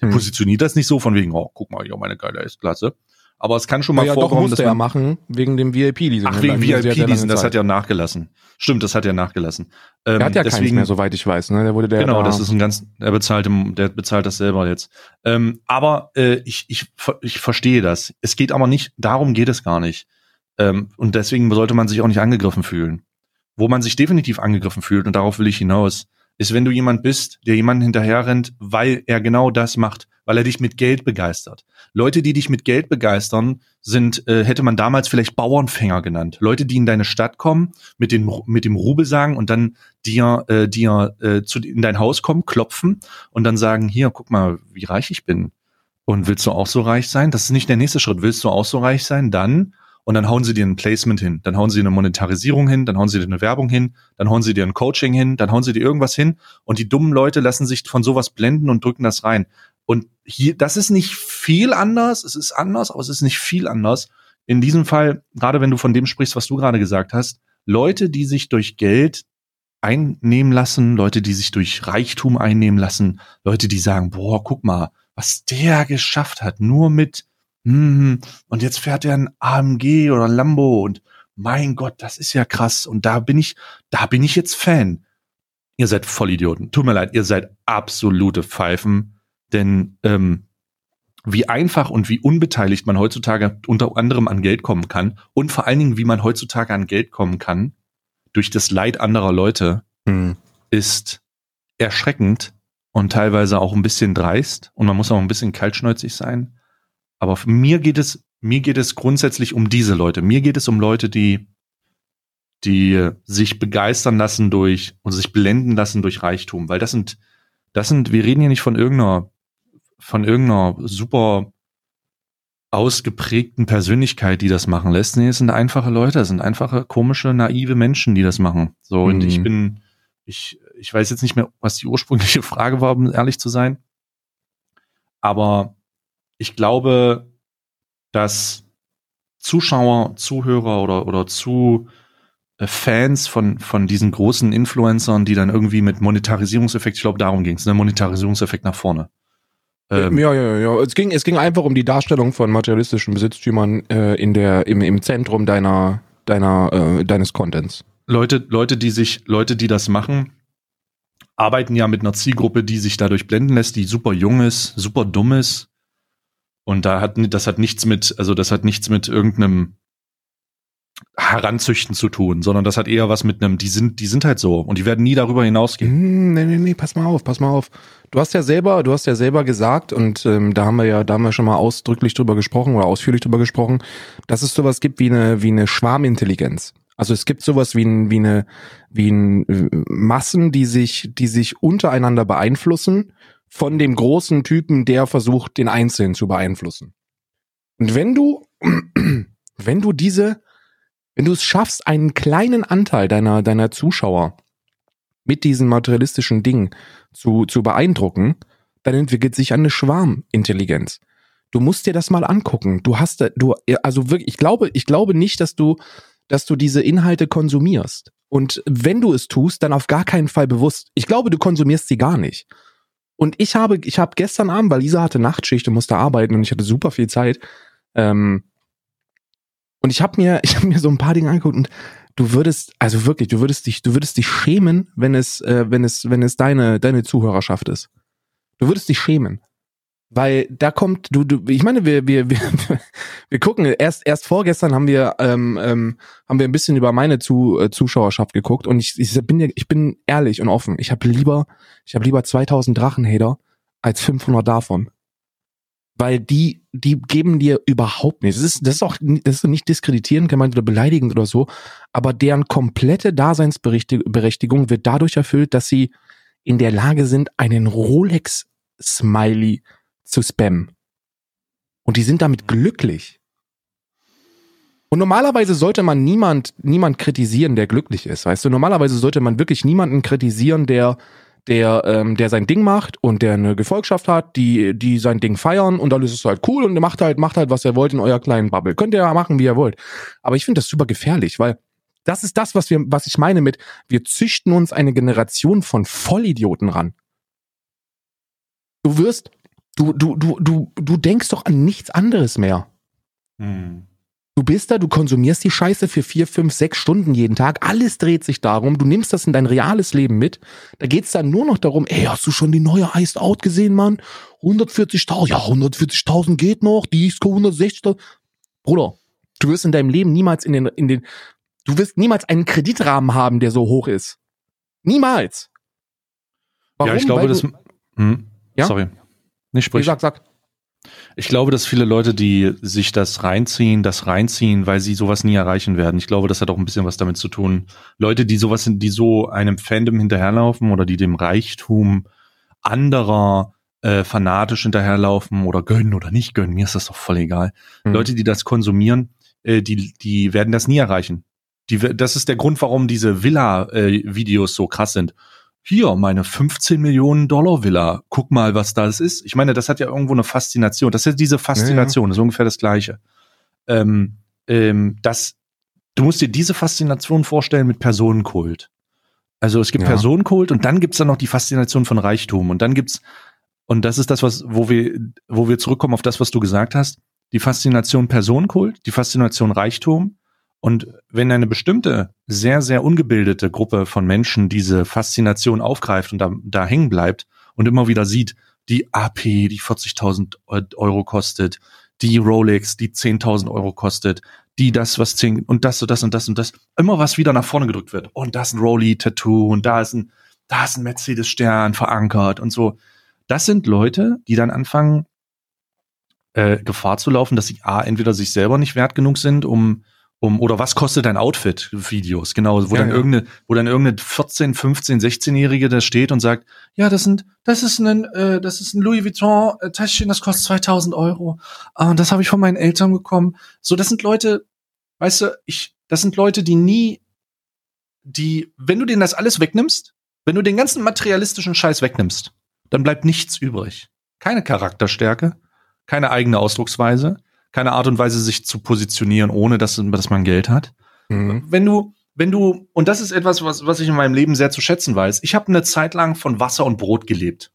Der hm. positioniert das nicht so von wegen, oh, guck mal, hier meine geile S-Klasse. Aber es kann schon mal ja, vorkommen, doch, dass man ja machen wegen dem VIP-Leasing. Ach, wegen VIP-Leasing, das hat ja nachgelassen. Stimmt, das hat ja nachgelassen. Ähm, der hat ja deswegen, keins mehr, soweit ich weiß. Ne? Der wurde der genau, da das ist ein ganz, er bezahlt, der bezahlt das selber jetzt. Ähm, aber äh, ich, ich, ich verstehe das. Es geht aber nicht, darum geht es gar nicht. Ähm, und deswegen sollte man sich auch nicht angegriffen fühlen. Wo man sich definitiv angegriffen fühlt, und darauf will ich hinaus, ist, wenn du jemand bist, der jemanden hinterherrennt, weil er genau das macht, weil er dich mit Geld begeistert. Leute, die dich mit Geld begeistern, sind, äh, hätte man damals vielleicht Bauernfänger genannt. Leute, die in deine Stadt kommen, mit dem, mit dem Rubel sagen und dann dir, äh, dir äh, zu, in dein Haus kommen, klopfen und dann sagen, hier, guck mal, wie reich ich bin. Und willst du auch so reich sein? Das ist nicht der nächste Schritt. Willst du auch so reich sein? Dann und dann hauen sie dir ein Placement hin, dann hauen sie eine Monetarisierung hin, dann hauen sie dir eine Werbung hin, dann hauen sie dir ein Coaching hin, dann hauen sie dir irgendwas hin und die dummen Leute lassen sich von sowas blenden und drücken das rein. Und hier, das ist nicht viel anders, es ist anders, aber es ist nicht viel anders. In diesem Fall, gerade wenn du von dem sprichst, was du gerade gesagt hast, Leute, die sich durch Geld einnehmen lassen, Leute, die sich durch Reichtum einnehmen lassen, Leute, die sagen, boah, guck mal, was der geschafft hat, nur mit hm, und jetzt fährt er ein AMG oder Lambo und mein Gott, das ist ja krass. Und da bin ich, da bin ich jetzt Fan. Ihr seid Vollidioten. Tut mir leid, ihr seid absolute Pfeifen, denn ähm, wie einfach und wie unbeteiligt man heutzutage unter anderem an Geld kommen kann und vor allen Dingen, wie man heutzutage an Geld kommen kann durch das Leid anderer Leute, hm. ist erschreckend und teilweise auch ein bisschen dreist und man muss auch ein bisschen kaltschnäuzig sein. Aber mir geht es, mir geht es grundsätzlich um diese Leute. Mir geht es um Leute, die, die sich begeistern lassen durch und sich blenden lassen durch Reichtum, weil das sind, das sind, wir reden hier nicht von irgendeiner, von irgendeiner super ausgeprägten Persönlichkeit, die das machen lässt. Nee, es sind einfache Leute, es sind einfache, komische, naive Menschen, die das machen. So, mhm. und ich mhm. bin, ich, ich weiß jetzt nicht mehr, was die ursprüngliche (laughs) Frage war, um ehrlich zu sein. Aber ich glaube, dass Zuschauer, Zuhörer oder, oder zu äh, Fans von, von diesen großen Influencern, die dann irgendwie mit Monetarisierungseffekt, ich glaube, darum ging es, ne? Monetarisierungseffekt nach vorne. Ähm, ja, ja, ja. Es ging, es ging einfach um die Darstellung von materialistischen Besitztümern äh, in der, im, im Zentrum deiner, deiner, äh, deines Contents. Leute, Leute, die sich, Leute, die das machen, arbeiten ja mit einer Zielgruppe, die sich dadurch blenden lässt, die super jung ist, super dumm ist. Und da hat, das hat nichts mit, also das hat nichts mit irgendeinem Heranzüchten zu tun, sondern das hat eher was mit einem, die sind, die sind halt so und die werden nie darüber hinausgehen. Hm, nee, nee, nee, pass mal auf, pass mal auf. Du hast ja selber, du hast ja selber gesagt und ähm, da haben wir ja, da haben wir schon mal ausdrücklich drüber gesprochen oder ausführlich drüber gesprochen, dass es sowas gibt wie eine, wie eine Schwarmintelligenz. Also es gibt sowas wie, ein, wie eine, wie ein äh, Massen, die sich, die sich untereinander beeinflussen von dem großen Typen, der versucht, den Einzelnen zu beeinflussen. Und wenn du, (clears throat) wenn du diese wenn du es schaffst, einen kleinen Anteil deiner, deiner Zuschauer mit diesen materialistischen Dingen zu, zu beeindrucken, dann entwickelt sich eine Schwarmintelligenz. Du musst dir das mal angucken. Du hast, du, also wirklich, ich glaube, ich glaube nicht, dass du, dass du diese Inhalte konsumierst. Und wenn du es tust, dann auf gar keinen Fall bewusst. Ich glaube, du konsumierst sie gar nicht. Und ich habe, ich habe gestern Abend, weil Lisa hatte Nachtschicht und musste arbeiten und ich hatte super viel Zeit, ähm, und ich habe mir, (laughs) ich habe mir so ein paar Dinge angeguckt und du würdest, also wirklich, du würdest dich, du würdest dich schämen, wenn es, äh, wenn es, wenn es deine, deine Zuhörerschaft ist. Du würdest dich schämen. Weil da kommt, du, du, ich meine, wir, wir, wir, (laughs) wir gucken, erst, erst vorgestern haben wir, ähm, ähm, haben wir ein bisschen über meine Zu, äh, Zuschauerschaft geguckt und ich, ich bin, ich bin ehrlich und offen. Ich habe lieber, ich habe lieber 2000 Drachenhater als 500 davon weil die, die geben dir überhaupt nichts. Das ist, das ist auch, das ist nicht diskreditierend gemeint oder beleidigend oder so, aber deren komplette Daseinsberechtigung wird dadurch erfüllt, dass sie in der Lage sind, einen Rolex-Smiley zu spammen. Und die sind damit glücklich. Und normalerweise sollte man niemand, niemand kritisieren, der glücklich ist. Weißt du, normalerweise sollte man wirklich niemanden kritisieren, der der, ähm, der sein Ding macht und der eine Gefolgschaft hat, die, die sein Ding feiern und dann ist es halt cool und macht halt, macht halt, was er wollt in eurer kleinen Bubble. Könnt ihr ja machen, wie ihr wollt. Aber ich finde das super gefährlich, weil das ist das, was wir, was ich meine mit, wir züchten uns eine Generation von Vollidioten ran. Du wirst, du, du, du, du, du denkst doch an nichts anderes mehr. Hm. Du bist da, du konsumierst die Scheiße für vier, fünf, sechs Stunden jeden Tag. Alles dreht sich darum. Du nimmst das in dein reales Leben mit. Da geht's dann nur noch darum, ey, hast du schon die neue Iced Out gesehen, Mann? 140.000, ja, 140.000 geht noch, die ist 160.000. Bruder, du wirst in deinem Leben niemals in den, in den, du wirst niemals einen Kreditrahmen haben, der so hoch ist. Niemals. Warum? Ja, ich glaube, Weil das, hm, ja? sorry. Nicht sprich. sag, sag. Ich glaube, dass viele Leute, die sich das reinziehen, das reinziehen, weil sie sowas nie erreichen werden. Ich glaube, das hat auch ein bisschen was damit zu tun. Leute, die sowas sind, die so einem Fandom hinterherlaufen oder die dem Reichtum anderer äh, fanatisch hinterherlaufen oder gönnen oder nicht gönnen, mir ist das doch voll egal. Mhm. Leute, die das konsumieren, äh, die, die werden das nie erreichen. Die, das ist der Grund, warum diese Villa-Videos äh, so krass sind hier, meine 15 Millionen Dollar Villa, guck mal, was das ist. Ich meine, das hat ja irgendwo eine Faszination. Das ist ja diese Faszination, ja, ja. das ist ungefähr das Gleiche. Ähm, ähm, das, du musst dir diese Faszination vorstellen mit Personenkult. Also es gibt ja. Personenkult und dann gibt's dann noch die Faszination von Reichtum und dann gibt's und das ist das, was, wo wir, wo wir zurückkommen auf das, was du gesagt hast, die Faszination Personenkult, die Faszination Reichtum und wenn eine bestimmte, sehr, sehr ungebildete Gruppe von Menschen diese Faszination aufgreift und da, da hängen bleibt und immer wieder sieht, die AP, die 40.000 Euro kostet, die Rolex, die 10.000 Euro kostet, die das, was 10 und das und das und das und das, immer was wieder nach vorne gedrückt wird. Und da ist ein Rolly-Tattoo und da ist ein, da ist ein Mercedes-Stern verankert und so. Das sind Leute, die dann anfangen, äh, Gefahr zu laufen, dass sie A, entweder sich selber nicht wert genug sind, um um oder was kostet dein Outfit? Videos genau wo ja, dann ja. irgendeine wo dann irgendeine 14 15 16-jährige da steht und sagt ja das sind das ist ein äh, das ist ein Louis Vuitton äh, Täschchen das kostet 2000 Euro. Ah, und das habe ich von meinen Eltern bekommen. So das sind Leute weißt du ich das sind Leute die nie die wenn du denen das alles wegnimmst wenn du den ganzen materialistischen Scheiß wegnimmst dann bleibt nichts übrig. Keine Charakterstärke keine eigene Ausdrucksweise keine Art und Weise, sich zu positionieren, ohne dass, dass man Geld hat. Mhm. Wenn du, wenn du, und das ist etwas, was, was ich in meinem Leben sehr zu schätzen weiß, ich habe eine Zeit lang von Wasser und Brot gelebt.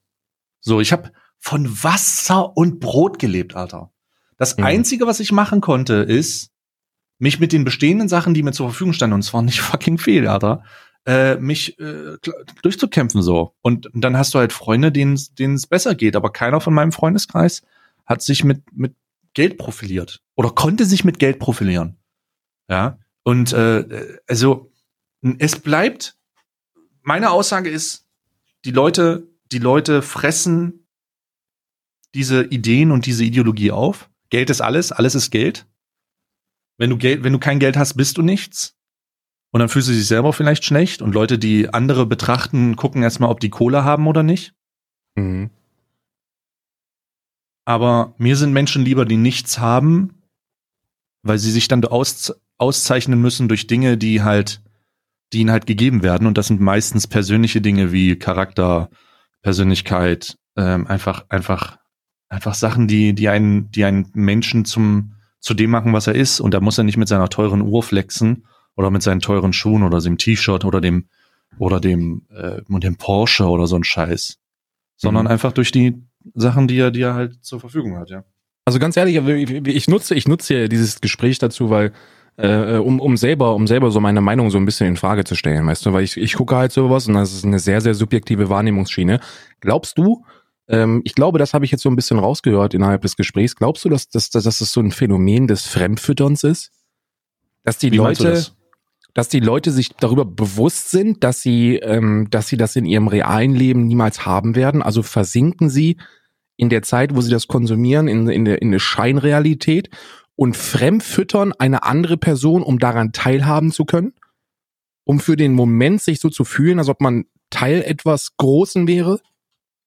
So, ich habe von Wasser und Brot gelebt, Alter. Das mhm. Einzige, was ich machen konnte, ist, mich mit den bestehenden Sachen, die mir zur Verfügung standen, und es war nicht (laughs) fucking viel, Alter, äh, mich äh, durchzukämpfen so. Und dann hast du halt Freunde, denen es besser geht, aber keiner von meinem Freundeskreis hat sich mit, mit Geld profiliert oder konnte sich mit Geld profilieren. Ja, und äh, also es bleibt, meine Aussage ist, die Leute, die Leute fressen diese Ideen und diese Ideologie auf. Geld ist alles, alles ist Geld. Wenn du Geld, wenn du kein Geld hast, bist du nichts. Und dann fühlst du dich selber vielleicht schlecht und Leute, die andere betrachten, gucken erstmal, ob die Kohle haben oder nicht. Mhm. Aber mir sind Menschen lieber, die nichts haben, weil sie sich dann aus, auszeichnen müssen durch Dinge, die halt, die ihnen halt gegeben werden. Und das sind meistens persönliche Dinge wie Charakter, Persönlichkeit, ähm, einfach, einfach, einfach Sachen, die, die einen, die einen Menschen zum, zu dem machen, was er ist. Und da muss er nicht mit seiner teuren Uhr flexen oder mit seinen teuren Schuhen oder dem T-Shirt oder dem, oder dem, äh, dem Porsche oder so ein Scheiß. Sondern mhm. einfach durch die, Sachen, die er, die er halt zur Verfügung hat, ja. Also ganz ehrlich, ich nutze, ich nutze dieses Gespräch dazu, weil äh, um, um selber, um selber so meine Meinung so ein bisschen in Frage zu stellen, weißt du, weil ich, ich gucke halt sowas und das ist eine sehr, sehr subjektive Wahrnehmungsschiene. Glaubst du, ähm, ich glaube, das habe ich jetzt so ein bisschen rausgehört innerhalb des Gesprächs, glaubst du, dass, dass, dass das so ein Phänomen des Fremdfütterns ist? Dass die Wie Leute? Dass die Leute sich darüber bewusst sind, dass sie, ähm, dass sie das in ihrem realen Leben niemals haben werden. Also versinken sie in der Zeit, wo sie das konsumieren, in, in, der, in eine Scheinrealität und fremdfüttern eine andere Person, um daran teilhaben zu können, um für den Moment sich so zu fühlen, als ob man Teil etwas Großen wäre.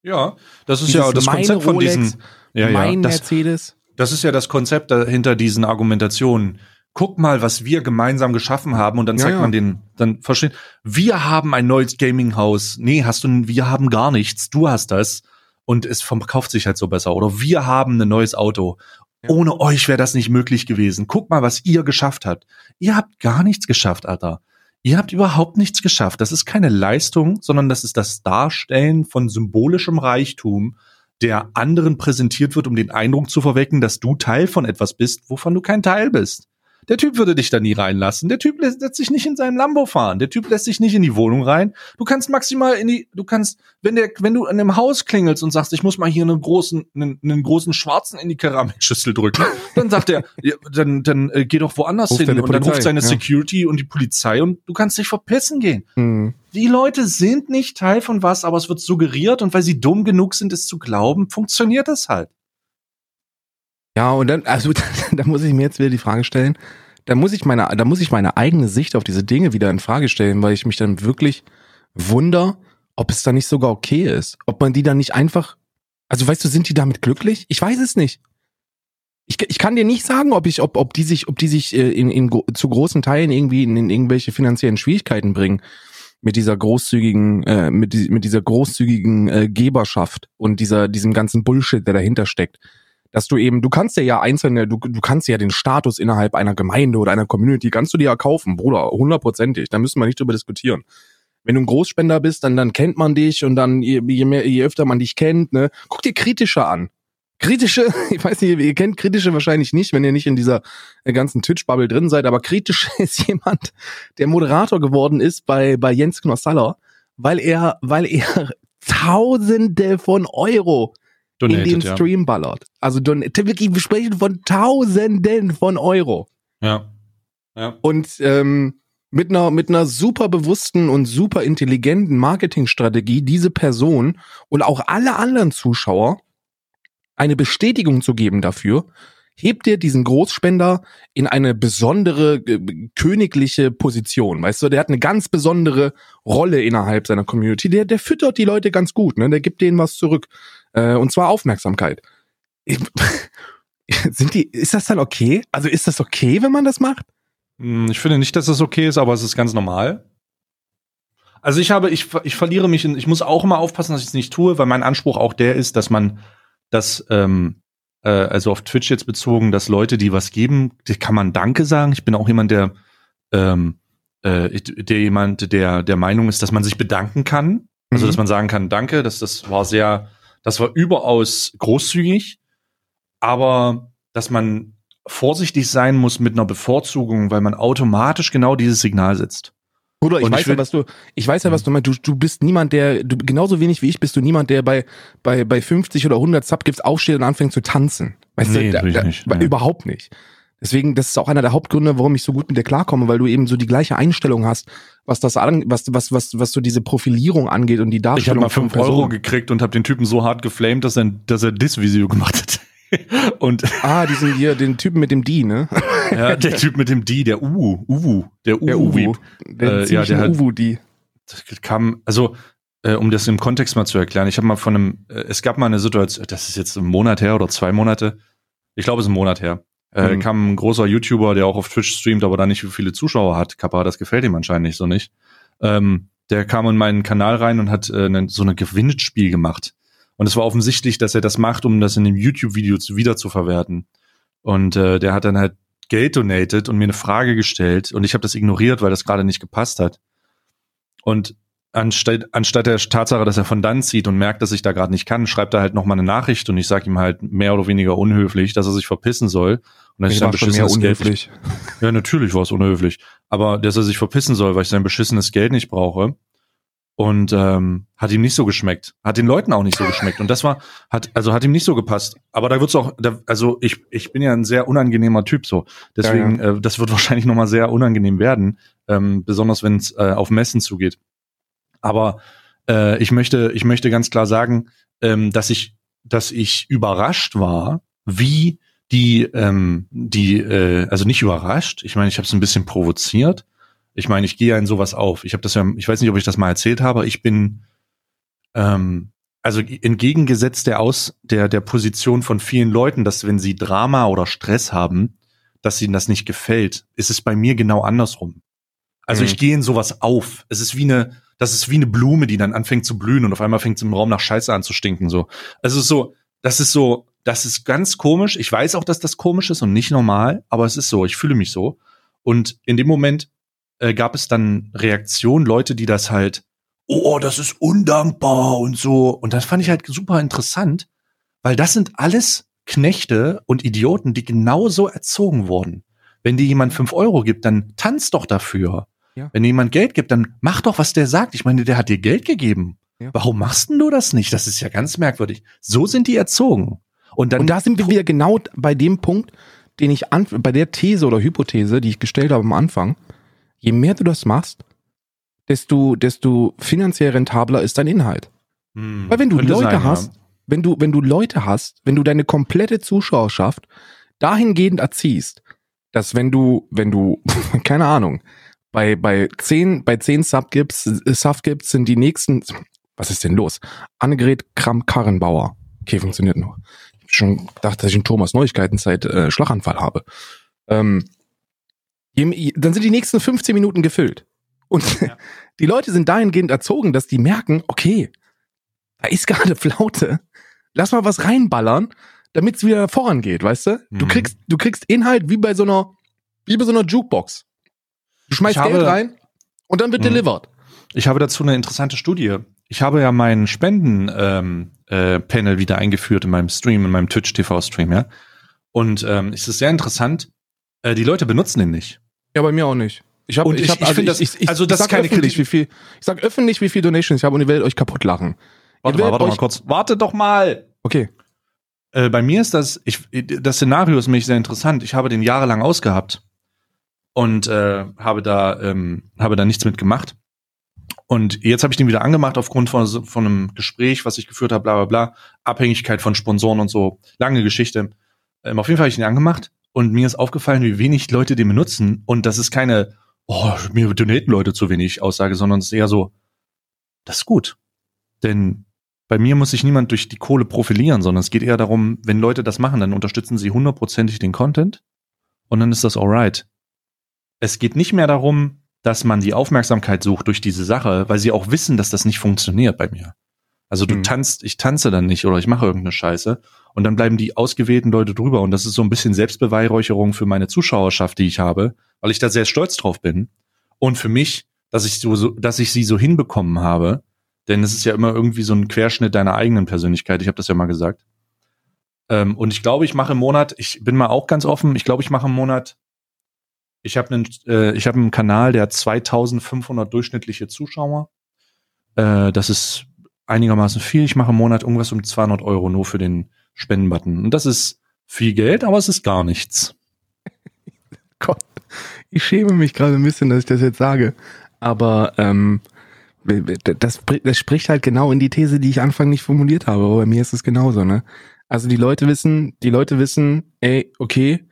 Ja, das ist Dieses ja das Konzept von Rolex, diesen. Ja, mein ja, das, Mercedes. Das ist ja das Konzept hinter diesen Argumentationen guck mal, was wir gemeinsam geschaffen haben und dann zeigt ja, ja. man den, dann versteht, wir haben ein neues Gaming-Haus. Nee, hast du, wir haben gar nichts, du hast das und es verkauft sich halt so besser. Oder wir haben ein neues Auto. Ja. Ohne euch wäre das nicht möglich gewesen. Guck mal, was ihr geschafft habt. Ihr habt gar nichts geschafft, Alter. Ihr habt überhaupt nichts geschafft. Das ist keine Leistung, sondern das ist das Darstellen von symbolischem Reichtum, der anderen präsentiert wird, um den Eindruck zu verwecken, dass du Teil von etwas bist, wovon du kein Teil bist. Der Typ würde dich da nie reinlassen. Der Typ lässt, lässt sich nicht in seinem Lambo fahren. Der Typ lässt sich nicht in die Wohnung rein. Du kannst maximal in die, du kannst, wenn der, wenn du in einem Haus klingelst und sagst, ich muss mal hier einen großen, einen, einen großen Schwarzen in die Keramikschüssel drücken, (laughs) dann sagt er, ja, dann, dann äh, geh doch woanders ruft hin und dann ruft seine ja. Security und die Polizei und du kannst dich verpissen gehen. Mhm. Die Leute sind nicht Teil von was, aber es wird suggeriert und weil sie dumm genug sind, es zu glauben, funktioniert das halt. Ja, und dann, also (laughs) da muss ich mir jetzt wieder die Frage stellen, da muss ich meine, da muss ich meine eigene Sicht auf diese Dinge wieder in Frage stellen, weil ich mich dann wirklich wunder, ob es da nicht sogar okay ist. Ob man die dann nicht einfach, also weißt du, sind die damit glücklich? Ich weiß es nicht. Ich, ich kann dir nicht sagen, ob ich, ob, ob die sich, ob die sich äh, in, in, zu großen Teilen irgendwie in, in irgendwelche finanziellen Schwierigkeiten bringen mit dieser großzügigen, äh, mit, die, mit dieser großzügigen äh, Geberschaft und dieser, diesem ganzen Bullshit, der dahinter steckt dass du eben, du kannst dir ja einzelne, du, du kannst ja den Status innerhalb einer Gemeinde oder einer Community, kannst du dir ja kaufen, Bruder, hundertprozentig, da müssen wir nicht drüber diskutieren. Wenn du ein Großspender bist, dann, dann kennt man dich und dann, je, je, mehr, je öfter man dich kennt, ne, guck dir kritische an. Kritische, (laughs) ich weiß nicht, ihr kennt kritische wahrscheinlich nicht, wenn ihr nicht in dieser äh, ganzen Twitch-Bubble drin seid, aber kritisch (laughs) ist jemand, der Moderator geworden ist bei, bei Jens Knossaller, weil er, weil er (laughs) Tausende von Euro Donated, in den Stream ja. ballert. Also wirklich, wir sprechen von Tausenden von Euro. Ja. ja. Und ähm, mit einer mit einer super bewussten und super intelligenten Marketingstrategie diese Person und auch alle anderen Zuschauer eine Bestätigung zu geben dafür, hebt dir diesen Großspender in eine besondere äh, königliche Position. Weißt du, der hat eine ganz besondere Rolle innerhalb seiner Community. Der, der füttert die Leute ganz gut, ne? Der gibt denen was zurück. Äh, und zwar Aufmerksamkeit. Ich, (laughs) sind die, ist das dann okay? Also ist das okay, wenn man das macht? Hm, ich finde nicht, dass das okay ist, aber es ist ganz normal. Also ich habe, ich, ich verliere mich in, ich muss auch immer aufpassen, dass ich es nicht tue, weil mein Anspruch auch der ist, dass man das, ähm, äh, also auf Twitch jetzt bezogen, dass Leute, die was geben, die kann man Danke sagen. Ich bin auch jemand, der, ähm, äh, der jemand, der der Meinung ist, dass man sich bedanken kann. Also, Mhm. dass man sagen kann, danke, das, das war sehr, das war überaus großzügig, aber dass man vorsichtig sein muss mit einer Bevorzugung, weil man automatisch genau dieses Signal setzt. Bruder, ich Und weiß ich ja, was du, ich weiß ja, was du meinst. Du, du bist niemand, der, du, genauso wenig wie ich bist du niemand, der bei, bei, bei 50 oder 100 Subgifts aufsteht und anfängt zu tanzen. Weißt Nee, du, da, da, nicht, nee. überhaupt nicht. Deswegen, das ist auch einer der Hauptgründe, warum ich so gut mit dir klarkomme, weil du eben so die gleiche Einstellung hast, was das an, was, was, was, was so diese Profilierung angeht und die Ich habe Darstellung mal 5 Euro gekriegt und habe den Typen so hart geflamed, dass er, dass er Diss-Video gemacht hat. (laughs) und Ah, diesen hier, den Typen mit dem D, ne? (laughs) ja, der Typ mit dem D, der Uwu, Uwu, der Der Uwu, Uwu. Der Äh, ja, der Uwu, das kam, also äh, um das im Kontext mal zu erklären, ich habe mal von einem, äh, es gab mal eine Situation, das ist jetzt ein Monat her oder zwei Monate, ich glaube es ist ein Monat her, äh, Mhm. kam ein großer YouTuber, der auch auf Twitch streamt, aber da nicht so viele Zuschauer hat, Kappa, das gefällt ihm anscheinend nicht so nicht, ähm, der kam in meinen Kanal rein und hat äh, ne, so eine Gewinnspiel gemacht. Und es war offensichtlich, dass er das macht, um das in dem YouTube-Video wieder zu verwerten. Und äh, der hat dann halt Geld donated und mir eine Frage gestellt und ich habe das ignoriert, weil das gerade nicht gepasst hat. Und anstatt, anstatt der Tatsache, dass er von dann zieht und merkt, dass ich da gerade nicht kann, schreibt er halt noch mal eine Nachricht und ich sage ihm halt mehr oder weniger unhöflich, dass er sich verpissen soll. Und dass Ich mehr beschissenes Geld nicht, unhöflich. (laughs) ja, natürlich war es unhöflich. Aber dass er sich verpissen soll, weil ich sein beschissenes Geld nicht brauche. Und ähm, hat ihm nicht so geschmeckt. Hat den Leuten auch nicht so geschmeckt. Und das war, hat, also hat ihm nicht so gepasst. Aber da wird's auch, da, also ich, ich bin ja ein sehr unangenehmer Typ so. Deswegen, Äh, das wird (laughs) wahrscheinlich nochmal sehr unangenehm werden, ähm, besonders wenn es äh, auf Messen zugeht. Aber äh, ich möchte, ich möchte ganz klar sagen, ähm, dass ich, dass ich überrascht war, wie die, ähm, die, äh, also nicht überrascht. Ich meine, ich habe es ein bisschen provoziert. Ich meine, ich gehe ja in sowas auf. Ich habe das ja, ich weiß nicht, ob ich das mal erzählt habe. Ich bin, ähm, also entgegengesetzt der aus der der Position von vielen Leuten, dass wenn sie Drama oder Stress haben, dass ihnen das nicht gefällt, ist es bei mir genau andersrum. Also Mhm. ich gehe in sowas auf. Es ist wie eine, das ist wie eine Blume, die dann anfängt zu blühen und auf einmal fängt es im Raum nach Scheiße an zu stinken. So, also so, das ist so, das ist ganz komisch. Ich weiß auch, dass das komisch ist und nicht normal, aber es ist so. Ich fühle mich so. Und in dem Moment äh, gab es dann Reaktionen, Leute, die das halt, oh, das ist undankbar und so. Und das fand ich halt super interessant, weil das sind alles Knechte und Idioten, die genauso erzogen wurden. Wenn dir jemand fünf Euro gibt, dann tanz doch dafür. Ja. Wenn dir jemand Geld gibt, dann mach doch, was der sagt. Ich meine, der hat dir Geld gegeben. Ja. Warum machst denn du das nicht? Das ist ja ganz merkwürdig. So sind die erzogen. Und dann Und da sind wir wieder genau bei dem Punkt, den ich an, bei der These oder Hypothese, die ich gestellt habe am Anfang. Je mehr du das machst, desto, desto finanziell rentabler ist dein Inhalt. Hm, Weil wenn du Leute sein, ja. hast, wenn du, wenn du Leute hast, wenn du deine komplette Zuschauerschaft dahingehend erziehst, dass wenn du, wenn du, (laughs) keine Ahnung, bei, bei zehn, bei zehn Subgips, Subgips sind die nächsten, was ist denn los? Annegret Kramp-Karrenbauer. Okay, funktioniert noch. Schon gedacht, dass ich in Thomas Neuigkeitenzeit äh, Schlaganfall habe. Ähm, dann sind die nächsten 15 Minuten gefüllt. Und Ja. (laughs) die Leute sind dahingehend erzogen, dass die merken, okay, da ist gerade Flaute. Lass mal was reinballern, damit es wieder vorangeht, weißt du? Du Mhm. kriegst, du kriegst Inhalt wie bei so einer, wie bei so einer Jukebox. Du schmeißt habe- Geld rein und dann wird Mhm. delivered. Ich habe dazu eine interessante Studie. Ich habe ja meinen Spenden-Panel ähm, äh, Panel wieder eingeführt in meinem Stream, in meinem Twitch-TV-Stream, ja. Und ähm, es ist sehr interessant. Äh, die Leute benutzen den nicht. Ja, bei mir auch nicht. Ich habe, ich, ich- hab, ich also finde ich, das- ich, ich, also das ich ist keine öffentlich, Kritik. wie viel, ich sag öffentlich, wie viel Donations ich habe und ihr werdet euch kaputt lachen. Warte mal, warte mal kurz. Warte doch mal. Okay. Äh, bei mir ist das, ich, das Szenario ist nämlich sehr interessant. Ich habe den jahrelang ausgehabt und äh, habe da ähm, habe da nichts mit gemacht. Und jetzt habe ich den wieder angemacht aufgrund von, von einem Gespräch, was ich geführt habe, bla bla bla, Abhängigkeit von Sponsoren und so, lange Geschichte. Ähm, auf jeden Fall habe ich den angemacht und mir ist aufgefallen, wie wenig Leute den benutzen. Und das ist keine, oh, mir donaten Leute zu wenig Aussage, sondern es ist eher so, das ist gut. Denn bei mir muss sich niemand durch die Kohle profilieren, sondern es geht eher darum, wenn Leute das machen, dann unterstützen sie hundertprozentig den Content und dann ist das alright. Es geht nicht mehr darum, dass man die Aufmerksamkeit sucht durch diese Sache, weil sie auch wissen, dass das nicht funktioniert bei mir. Also du Mhm. tanzt, ich tanze dann nicht oder ich mache irgendeine Scheiße und dann bleiben die ausgewählten Leute drüber und das ist so ein bisschen Selbstbeweihräucherung für meine Zuschauerschaft, die ich habe, weil ich da sehr stolz drauf bin und für mich, dass ich so, dass ich sie so hinbekommen habe, denn es ist ja immer irgendwie so ein Querschnitt deiner eigenen Persönlichkeit. Ich habe das ja mal gesagt. Ähm, und ich glaube, ich mache im Monat, ich bin mal auch ganz offen, ich glaube, ich mache im Monat, ich habe einen, äh, ich habe einen Kanal, der hat 2500 durchschnittliche Zuschauer. Äh, das ist einigermaßen viel. Ich mache im Monat irgendwas um 200 Euro nur für den Spendenbutton. Und das ist viel Geld, aber es ist gar nichts. (laughs) Gott, ich schäme mich gerade ein bisschen, dass ich das jetzt sage. Aber ähm, das, das spricht halt genau in die These, die ich anfangs nicht formuliert habe. Aber bei mir ist es genauso, ne? Also die Leute wissen, die Leute wissen, ey, okay,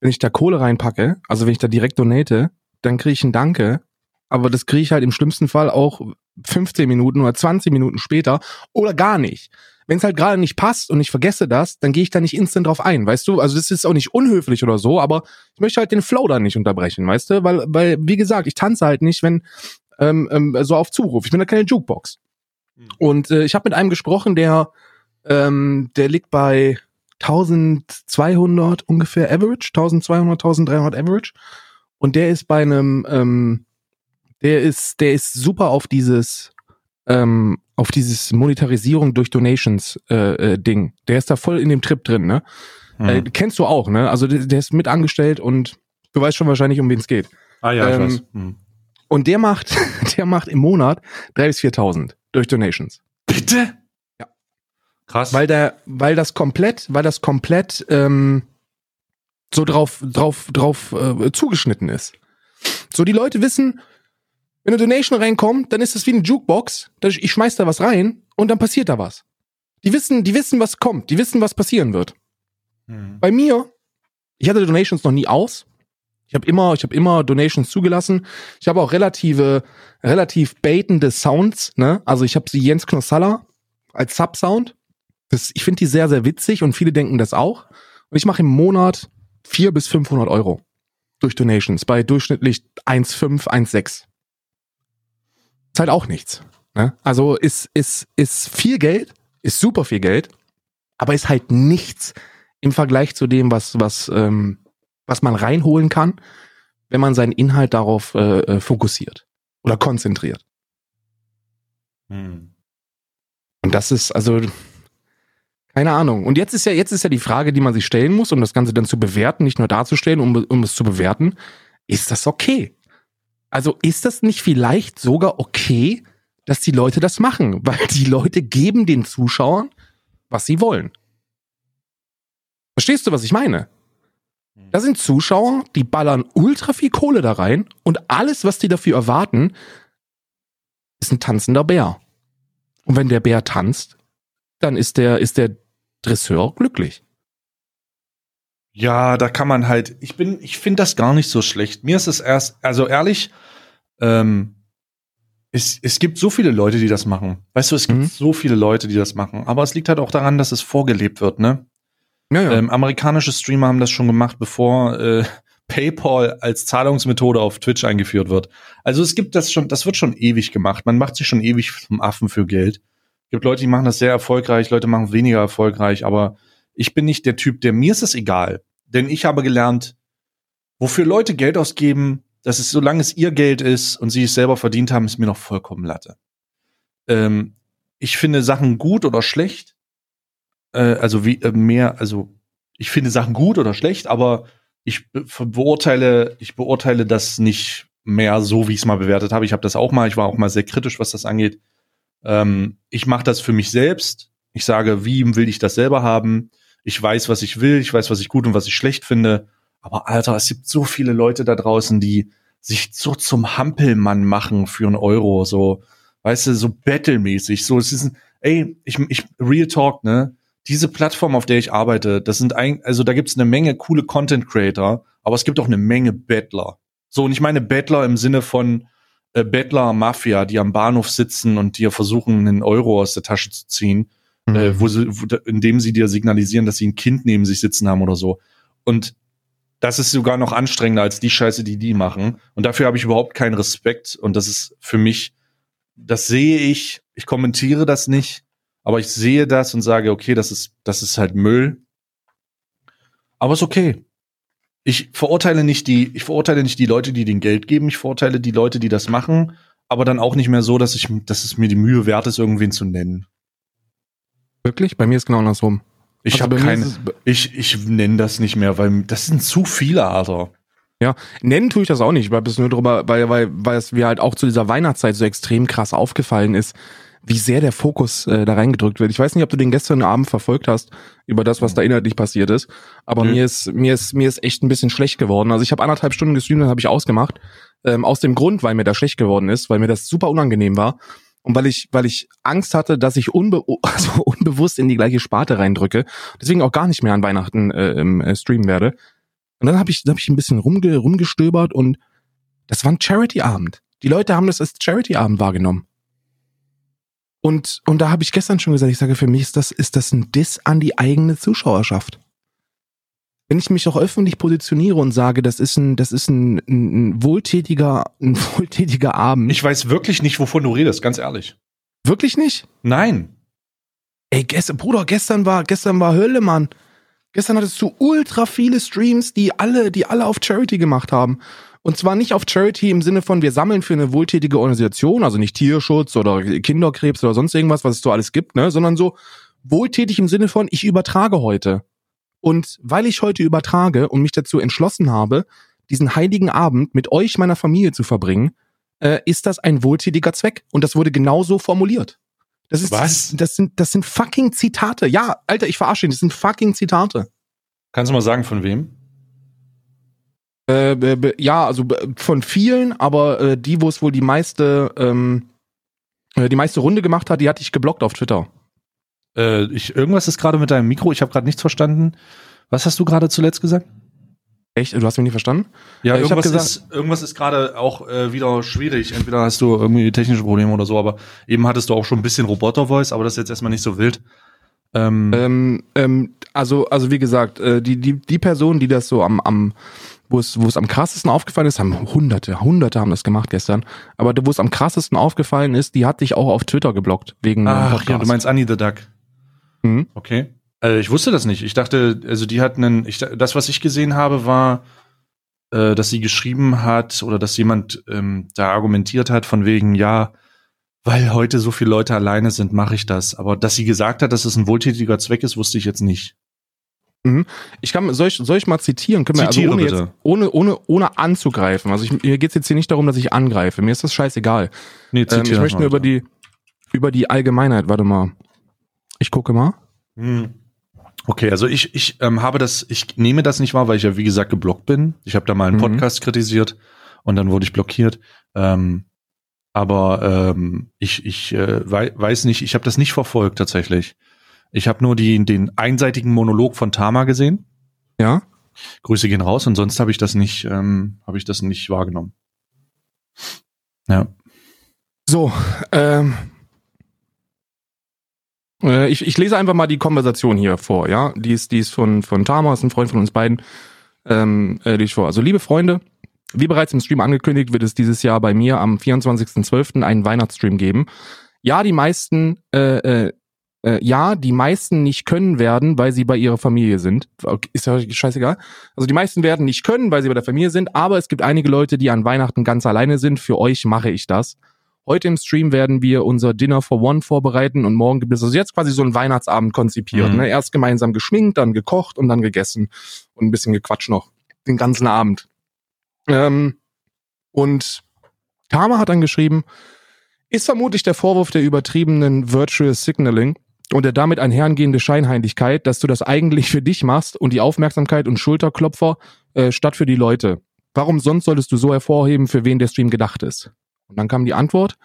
wenn ich da Kohle reinpacke, also wenn ich da direkt donate, dann kriege ich ein Danke. Aber das kriege ich halt im schlimmsten Fall auch 15 Minuten oder 20 Minuten später oder gar nicht. Wenn es halt gerade nicht passt und ich vergesse das, dann gehe ich da nicht instant drauf ein, weißt du? Also das ist auch nicht unhöflich oder so, aber ich möchte halt den Flow da nicht unterbrechen, weißt du? Weil, weil wie gesagt, ich tanze halt nicht, wenn ähm, ähm, so auf Zuruf. Ich bin da keine Jukebox. Mhm. Und äh, ich habe mit einem gesprochen, der ähm, der liegt bei 1200 ungefähr Average, 1200, 1300 Average. Und der ist bei einem, ähm, der ist, der ist super auf dieses, ähm, auf dieses Monetarisierung durch Donations äh, äh, Ding. Der ist da voll in dem Trip drin, ne? Hm. Äh, kennst du auch, ne? Also der, der ist mit angestellt und du weißt schon wahrscheinlich, um wen es geht. ah ja, ich ähm, weiß. Hm. Und der macht, (laughs) der macht im Monat 3.000 bis 4.000 durch Donations. Bitte? Krass. Weil der, weil das komplett, weil das komplett ähm, so drauf, drauf, drauf äh, zugeschnitten ist. So die Leute wissen, wenn eine Donation reinkommt, dann ist das wie eine Jukebox. Ich schmeiß da was rein und dann passiert da was. Die wissen, die wissen, was kommt. Die wissen, was passieren wird. Hm. Bei mir, ich hatte Donations noch nie aus. Ich habe immer, ich habe immer Donations zugelassen. Ich habe auch relative, relativ baitende Sounds. Ne? Also ich habe sie Jens Knossalla als Subsound. Das, ich finde die sehr, sehr witzig und viele denken das auch. Und ich mache im Monat 400 bis 500 Euro durch Donations bei durchschnittlich 1,5, 1,6. Ist halt auch nichts. Ne? Also ist, ist, ist viel Geld, ist super viel Geld, aber ist halt nichts im Vergleich zu dem, was, was, ähm, was man reinholen kann, wenn man seinen Inhalt darauf äh, äh, fokussiert oder konzentriert. Hm. Und das ist also keine Ahnung. Und jetzt ist ja jetzt ist ja die Frage, die man sich stellen muss, um das Ganze dann zu bewerten, nicht nur darzustellen, um, um es zu bewerten. Ist das okay? Also ist das nicht vielleicht sogar okay, dass die Leute das machen, (laughs) weil die Leute geben den Zuschauern, was sie wollen. Verstehst du, was ich meine? Da sind Zuschauer, die ballern ultra viel Kohle da rein und alles, was die dafür erwarten, ist ein tanzender Bär. Und wenn der Bär tanzt, dann ist der, ist der Dresseur glücklich. Ja, da kann man halt, ich bin, ich finde das gar nicht so schlecht. Mir ist es erst, also ehrlich, ähm, es, es gibt so viele Leute, die das machen. Weißt du, es gibt Mhm. so viele Leute, die das machen. Aber es liegt halt auch daran, dass es vorgelebt wird, ne? Ja, ja. Ähm, amerikanische Streamer haben das schon gemacht, bevor äh, (laughs) PayPal als Zahlungsmethode auf Twitch eingeführt wird. Also es gibt das schon, das wird schon ewig gemacht. Man macht sich schon ewig zum Affen für Geld. Gibt Leute, die machen das sehr erfolgreich, Leute machen weniger erfolgreich, aber ich bin nicht der Typ, der mir ist es egal. Denn ich habe gelernt, wofür Leute Geld ausgeben, dass es, solange es ihr Geld ist und sie es selber verdient haben, ist mir noch vollkommen Latte. Ähm, ich finde Sachen gut oder schlecht. Äh, also wie äh, mehr, also ich finde Sachen gut oder schlecht, aber ich be beurteile, ich beurteile das nicht mehr so, wie ich es mal bewertet habe. Ich habe das auch mal, ich war auch mal sehr kritisch, was das angeht. Ähm, ich mache das für mich selbst. Ich sage, wie will ich das selber haben? Ich weiß, was ich will, ich weiß, was ich gut und was ich schlecht finde. Aber Alter, es gibt so viele Leute da draußen, die sich so zum Hampelmann machen für einen Euro, so, weißt du, so battlemäßig. So, es ist ein, ey, ich, ich, Real Talk, ne? Diese Plattform, auf der ich arbeite, das sind ein, also da gibt's eine Menge coole Content Creator, aber es gibt auch eine Menge Bettler. So, und ich meine Bettler im Sinne von äh, Bettler Mafia, die am Bahnhof sitzen und dir versuchen, einen Euro aus der Tasche zu ziehen, äh, wo sie, wo, indem sie dir signalisieren, dass sie ein Kind neben sich sitzen haben oder so. Und das ist sogar noch anstrengender als die Scheiße, die die machen. Und dafür habe ich überhaupt keinen Respekt. Und das ist für mich, das sehe ich, ich kommentiere das nicht. Aber ich sehe das und sage, okay, das ist, das ist halt Müll. Aber ist okay. Ich verurteile nicht die, ich verurteile nicht die Leute, die den Geld geben. Ich verurteile die Leute, die das machen. Aber dann auch nicht mehr so, dass ich, dass es mir die Mühe wert ist, irgendwen zu nennen. Wirklich? Bei mir ist genau andersrum. Ich Also habe keine, ich, ich nenne das nicht mehr, weil das sind zu viele, Alter. Ja, nennen tue ich das auch nicht, weil es nur drüber, weil, weil, weil es mir halt auch zu dieser Weihnachtszeit so extrem krass aufgefallen ist, wie sehr der Fokus äh, da reingedrückt wird. Ich weiß nicht, ob du den gestern Abend verfolgt hast über das, was da inhaltlich passiert ist, aber Nö. mir ist mir ist mir ist echt ein bisschen schlecht geworden. Also ich habe anderthalb Stunden gestreamt, dann habe ich ausgemacht, ähm, aus dem Grund, weil mir da schlecht geworden ist, weil mir das super unangenehm war und weil ich weil ich Angst hatte, dass ich unbe (laughs) also unbewusst in die gleiche Sparte reindrücke, deswegen auch gar nicht mehr an Weihnachten äh, im, äh, streamen werde. Und dann habe ich, hab ich ein bisschen rumge, rumgestöbert und das war ein Charity-Abend. Die Leute haben das als Charity-Abend wahrgenommen. Und, und da habe ich gestern schon gesagt, ich sage, für mich ist das, ist das ein Diss an die eigene Zuschauerschaft. Wenn ich mich auch öffentlich positioniere und sage, das ist ein, das ist ein, ein, wohltätiger, ein (laughs) wohltätiger Abend. Ich weiß wirklich nicht, wovon du redest, ganz ehrlich. wirklich nicht? Nein. Ey, gestern, Bruder, gestern war, gestern war Hölle, Mann. Gestern hattest du ultra viele Streams, die alle, die alle auf Charity gemacht haben. Und zwar nicht auf Charity im Sinne von, wir sammeln für eine wohltätige Organisation, also nicht Tierschutz oder Kinderkrebs oder sonst irgendwas, was es so alles gibt, ne, sondern so wohltätig im Sinne von, ich übertrage heute. Und weil ich heute übertrage und mich dazu entschlossen habe, diesen heiligen Abend mit euch, meiner Familie zu verbringen, äh, ist das ein wohltätiger Zweck. Und das wurde genauso formuliert. Das ist, Was? Das sind, das sind fucking Zitate. Ja, Alter, ich verarsche ihn. Das sind fucking Zitate. Kannst du mal sagen, von wem? Äh, ja, also von vielen, aber äh, die, wo es wohl die meiste, ähm, äh, die meiste Runde gemacht hat, die hatte ich geblockt auf Twitter. Äh, ich, irgendwas ist gerade mit deinem Mikro, ich habe gerade nichts verstanden. Was hast du gerade zuletzt gesagt? Echt? Du hast mich nicht verstanden? Ja, Äh, irgendwas, gesagt- ist, irgendwas ist gerade auch äh, wieder schwierig. Entweder hast du irgendwie technische Probleme oder so, aber eben hattest du auch schon ein bisschen Roboter-Voice, aber das ist jetzt erstmal nicht so wild. Ähm, Ähm, ähm, also, also wie gesagt, äh, die, die, die Personen, die das so am, am wo es, wo es am krassesten aufgefallen ist, haben hunderte, hunderte haben das gemacht gestern, aber wo es am krassesten aufgefallen ist, die hat dich auch auf Twitter geblockt, wegen ach, ja, du meinst Annie the Duck. Mhm. Okay. Äh, ich wusste das nicht. Ich dachte, also die hat einen, ich, das, was ich gesehen habe, war, äh, dass sie geschrieben hat oder dass jemand ähm, da argumentiert hat von wegen, ja, weil heute so viele Leute alleine sind, mache ich das. Aber dass sie gesagt hat, dass es ein wohltätiger Zweck ist, wusste ich jetzt nicht. Ich kann, soll ich, soll ich mal zitieren? Können wir, also Zitiere ohne, bitte. jetzt, ohne, ohne, ohne anzugreifen. Also ich, mir geht's jetzt hier nicht darum, dass ich angreife. Mir ist das scheißegal. Nee, Ähm, ich möchte nur über die, über die Allgemeinheit, warte mal. Ich gucke mal. Hm. Okay, also ich, ich ähm, habe das, ich nehme das nicht wahr, weil ich ja wie gesagt geblockt bin. Ich habe da mal einen Mhm. Podcast kritisiert und dann wurde ich blockiert. Ähm, aber ähm, ich, ich äh, wei weiß nicht, ich habe das nicht verfolgt tatsächlich. Ich habe nur die, den einseitigen Monolog von Tama gesehen. Ja? Grüße gehen raus und sonst habe ich das nicht, ähm, habe ich das nicht wahrgenommen. Ja. So, ähm, äh, ich, ich lese einfach mal die Konversation hier vor, ja. Die ist, die ist von, von Tama, ist ein Freund von uns beiden. Ähm, äh, die ich vor. Also, liebe Freunde, wie bereits im Stream angekündigt, wird es dieses Jahr bei mir am 24.12. einen Weihnachtsstream geben. Ja, die meisten, äh, äh, äh, ja, die meisten nicht können werden, weil sie bei ihrer Familie sind. Ist ja scheißegal. Also die meisten werden nicht können, weil sie bei der Familie sind, aber es gibt einige Leute, die an Weihnachten ganz alleine sind. Für euch mache ich das. Heute im Stream werden wir unser Dinner for One vorbereiten und morgen gibt es also jetzt quasi so einen Weihnachtsabend konzipiert. Mhm. Ne? Erst gemeinsam geschminkt, dann gekocht und dann gegessen und ein bisschen gequatscht noch den ganzen Abend. Ähm, und Tama hat dann geschrieben, ist vermutlich der Vorwurf der übertriebenen Virtual Signaling und der damit einhergehende Scheinheiligkeit, dass du das eigentlich für dich machst und die Aufmerksamkeit und Schulterklopfer äh, statt für die Leute. Warum sonst solltest du so hervorheben, für wen der Stream gedacht ist? Und dann kam die Antwort,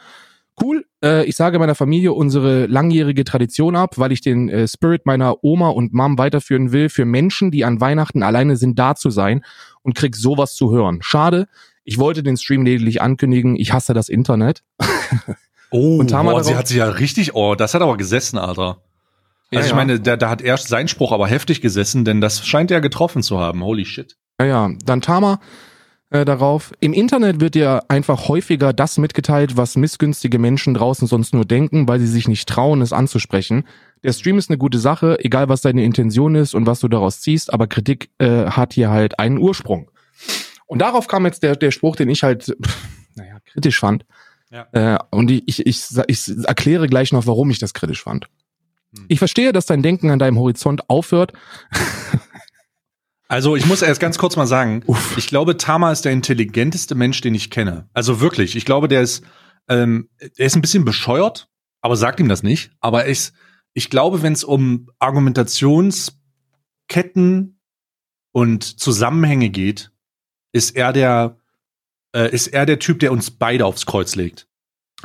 cool, äh, ich sage meiner Familie unsere langjährige Tradition ab, weil ich den äh, Spirit meiner Oma und Mom weiterführen will, für Menschen, die an Weihnachten alleine sind, da zu sein und krieg sowas zu hören. Schade, ich wollte den Stream lediglich ankündigen, ich hasse das Internet. (laughs) Oh, Und Tama boah, sie hat sich ja richtig, oh, das hat aber gesessen, Alter. Ja, Also ich ja. meine, da, da hat erst sein Spruch aber heftig gesessen, denn das scheint er getroffen zu haben. Holy shit. Ja, ja. Dann Tama, äh, darauf. Im Internet wird dir einfach häufiger das mitgeteilt, was missgünstige Menschen draußen sonst nur denken, weil sie sich nicht trauen, es anzusprechen. Der Stream ist eine gute Sache, egal was deine Intention ist und was du daraus ziehst, aber Kritik äh, hat hier halt einen Ursprung. Und darauf kam jetzt der, der Spruch, den ich halt, pff, naja, kritisch fand. Ja. Äh, und ich, ich, ich, ich erkläre gleich noch, warum ich das kritisch fand. Hm. Ich verstehe, dass dein Denken an deinem Horizont aufhört. Also ich muss erst ganz kurz mal sagen, Uff. ich glaube, Tama ist der intelligenteste Mensch, den ich kenne. Also wirklich, ich glaube, der ist, ähm, der ist ein bisschen bescheuert, aber sagt ihm das nicht. Aber ich, ich glaube, wenn es um Argumentationsketten und Zusammenhänge geht, ist er der, äh, ist er der Typ, der uns beide aufs Kreuz legt.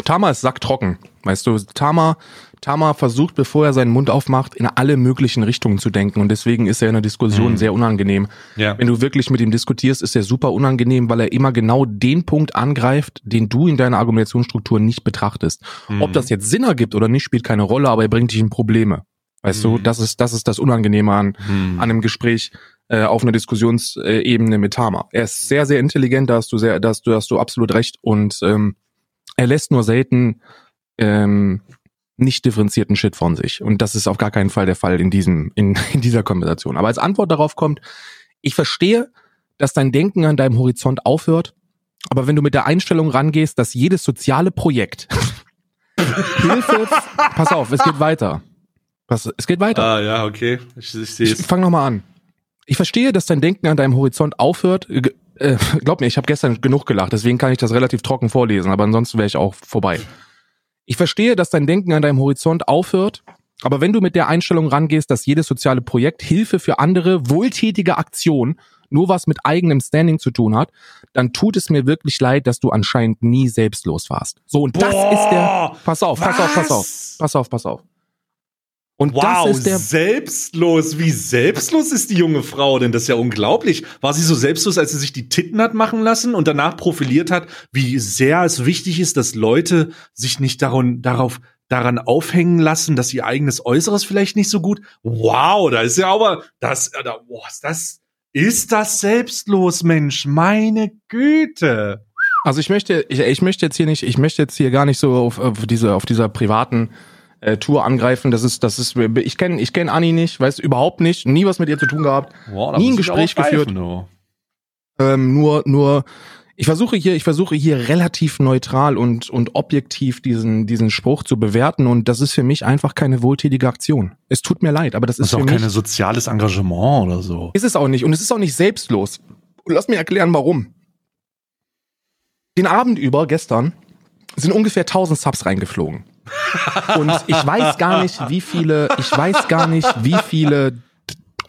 Tama ist sacktrocken. Weißt du, Tama, Tama versucht, bevor er seinen Mund aufmacht, in alle möglichen Richtungen zu denken. Und deswegen ist er in der Diskussion Mhm. sehr unangenehm. Ja. Wenn du wirklich mit ihm diskutierst, ist er super unangenehm, weil er immer genau den Punkt angreift, den du in deiner Argumentationsstruktur nicht betrachtest. Mhm. Ob das jetzt Sinn ergibt oder nicht, spielt keine Rolle, aber er bringt dich in Probleme. Weißt du, Mhm. das ist, das ist das Unangenehme an, Hm. an einem Gespräch äh, auf einer Diskussionsebene mit Tama. Er ist sehr, sehr intelligent, da hast du sehr, da hast du, da hast du absolut recht und ähm, er lässt nur selten ähm, nicht differenzierten Shit von sich. Und das ist auf gar keinen Fall der Fall in diesem, in, (laughs) in dieser Konversation. Aber als Antwort darauf kommt, ich verstehe, dass dein Denken an deinem Horizont aufhört, aber wenn du mit der Einstellung rangehst, dass jedes soziale Projekt (laughs) Hilfe, pass auf, es geht weiter. Pass, es geht weiter. Ah, ja, okay. Ich, ich Ich es. fang noch mal an. Ich verstehe, dass dein Denken an deinem Horizont aufhört. G- Äh, glaub mir, ich habe gestern genug gelacht, deswegen kann ich das relativ trocken vorlesen, aber ansonsten wäre ich auch vorbei. Ich verstehe, dass dein Denken an deinem Horizont aufhört, aber wenn du mit der Einstellung rangehst, dass jedes soziale Projekt Hilfe für andere, wohltätige Aktion nur was mit eigenem Standing zu tun hat, dann tut es mir wirklich leid, dass du anscheinend nie selbstlos warst. So, und das Boah, ist der. Pass auf, pass auf, pass auf. was? Pass auf, pass auf. Und Wow, das ist der. selbstlos. Wie selbstlos ist die junge Frau denn? Das ist ja unglaublich. War sie so selbstlos, als sie sich die Titten hat machen lassen und danach profiliert hat, wie sehr es wichtig ist, dass Leute sich nicht daran, darauf, daran aufhängen lassen, dass ihr eigenes Äußeres vielleicht nicht so gut. Wow, da ist ja aber, das, äh, da, boah, ist das, ist das selbstlos, Mensch? Meine Güte. Also ich möchte, ich, ich möchte jetzt hier nicht, ich möchte jetzt hier gar nicht so auf, auf diese, auf dieser privaten äh, Tour angreifen. Das ist, das ist, ich kenne, ich kenne Anni nicht, weiß überhaupt nicht, nie was mit ihr zu tun gehabt, Wow, Nie ein Gespräch geführt. du. ähm, nur, nur. Ich versuche hier, ich versuche hier relativ neutral und und objektiv diesen diesen Spruch zu bewerten und das ist für mich einfach keine wohltätige Aktion. Es tut mir leid, aber das Das ist ist für auch mich kein soziales Engagement oder so. Ist es auch nicht. Und es ist auch nicht selbstlos. Und lass mir erklären, warum. Den Abend über, gestern, sind ungefähr 1000 Subs reingeflogen. Und ich weiß gar nicht, wie viele, ich weiß gar nicht, wie viele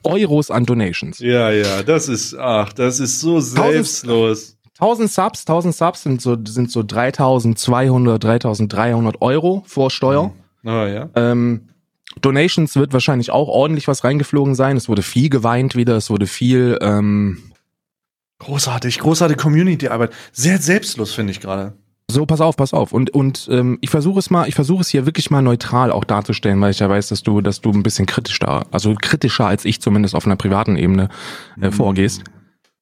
Euros an Donations. Ja, ja, das ist, ach, das ist so selbstlos. 1000 Subs, 1000 Subs sind so, sind so 3200, 3300 Euro vor Steuer. Ah, ja. Ähm, Donations wird wahrscheinlich auch ordentlich was reingeflogen sein. Es wurde viel geweint wieder, es wurde viel, ähm, Großartig, großartige Community-Arbeit. Sehr selbstlos, finde ich gerade. So, pass auf, pass auf. Und, und ähm, ich versuche es mal, ich versuche es hier wirklich mal neutral auch darzustellen, weil ich ja weiß, dass du, dass du ein bisschen kritisch da, also kritischer als ich zumindest auf einer privaten Ebene äh, vorgehst.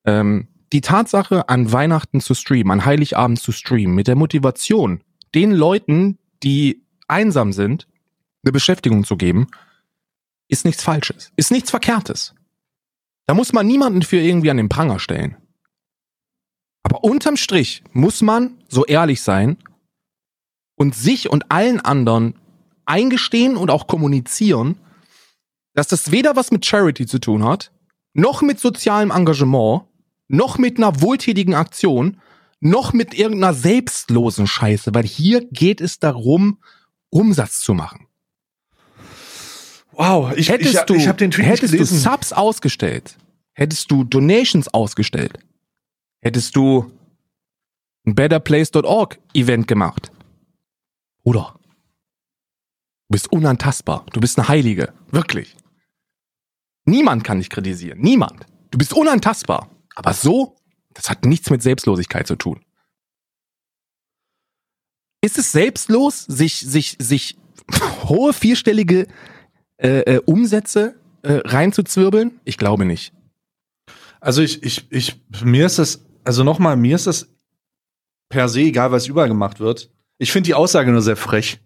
Ähm, die Tatsache, an Weihnachten zu streamen, an Heiligabend zu streamen, mit der Motivation, den Leuten, die einsam sind, eine Beschäftigung zu geben, ist nichts Falsches, ist nichts Verkehrtes. Da muss man niemanden für irgendwie an den Pranger stellen. Aber unterm Strich muss man so ehrlich sein und sich und allen anderen eingestehen und auch kommunizieren, dass das weder was mit Charity zu tun hat, noch mit sozialem Engagement, noch mit einer wohltätigen Aktion, noch mit irgendeiner selbstlosen Scheiße, weil hier geht es darum, Umsatz zu machen. Wow, ich, Hättest ich, du, ich habe den Tweet hättest du. Subs ausgestellt, hättest du Donations ausgestellt, hättest du ein betterplace.org Event gemacht. Oder? Du bist unantastbar. Du bist eine Heilige. Wirklich. Niemand kann dich kritisieren. Niemand. Du bist unantastbar. Aber so, das hat nichts mit Selbstlosigkeit zu tun. Ist es selbstlos, sich, sich, sich (laughs) hohe vierstellige äh, äh, Umsätze äh, reinzuzwirbeln? Ich glaube nicht. Also ich, ich, ich, mir ist das also nochmal, mir ist das per se egal, was überall gemacht wird. Ich finde die Aussage nur sehr frech.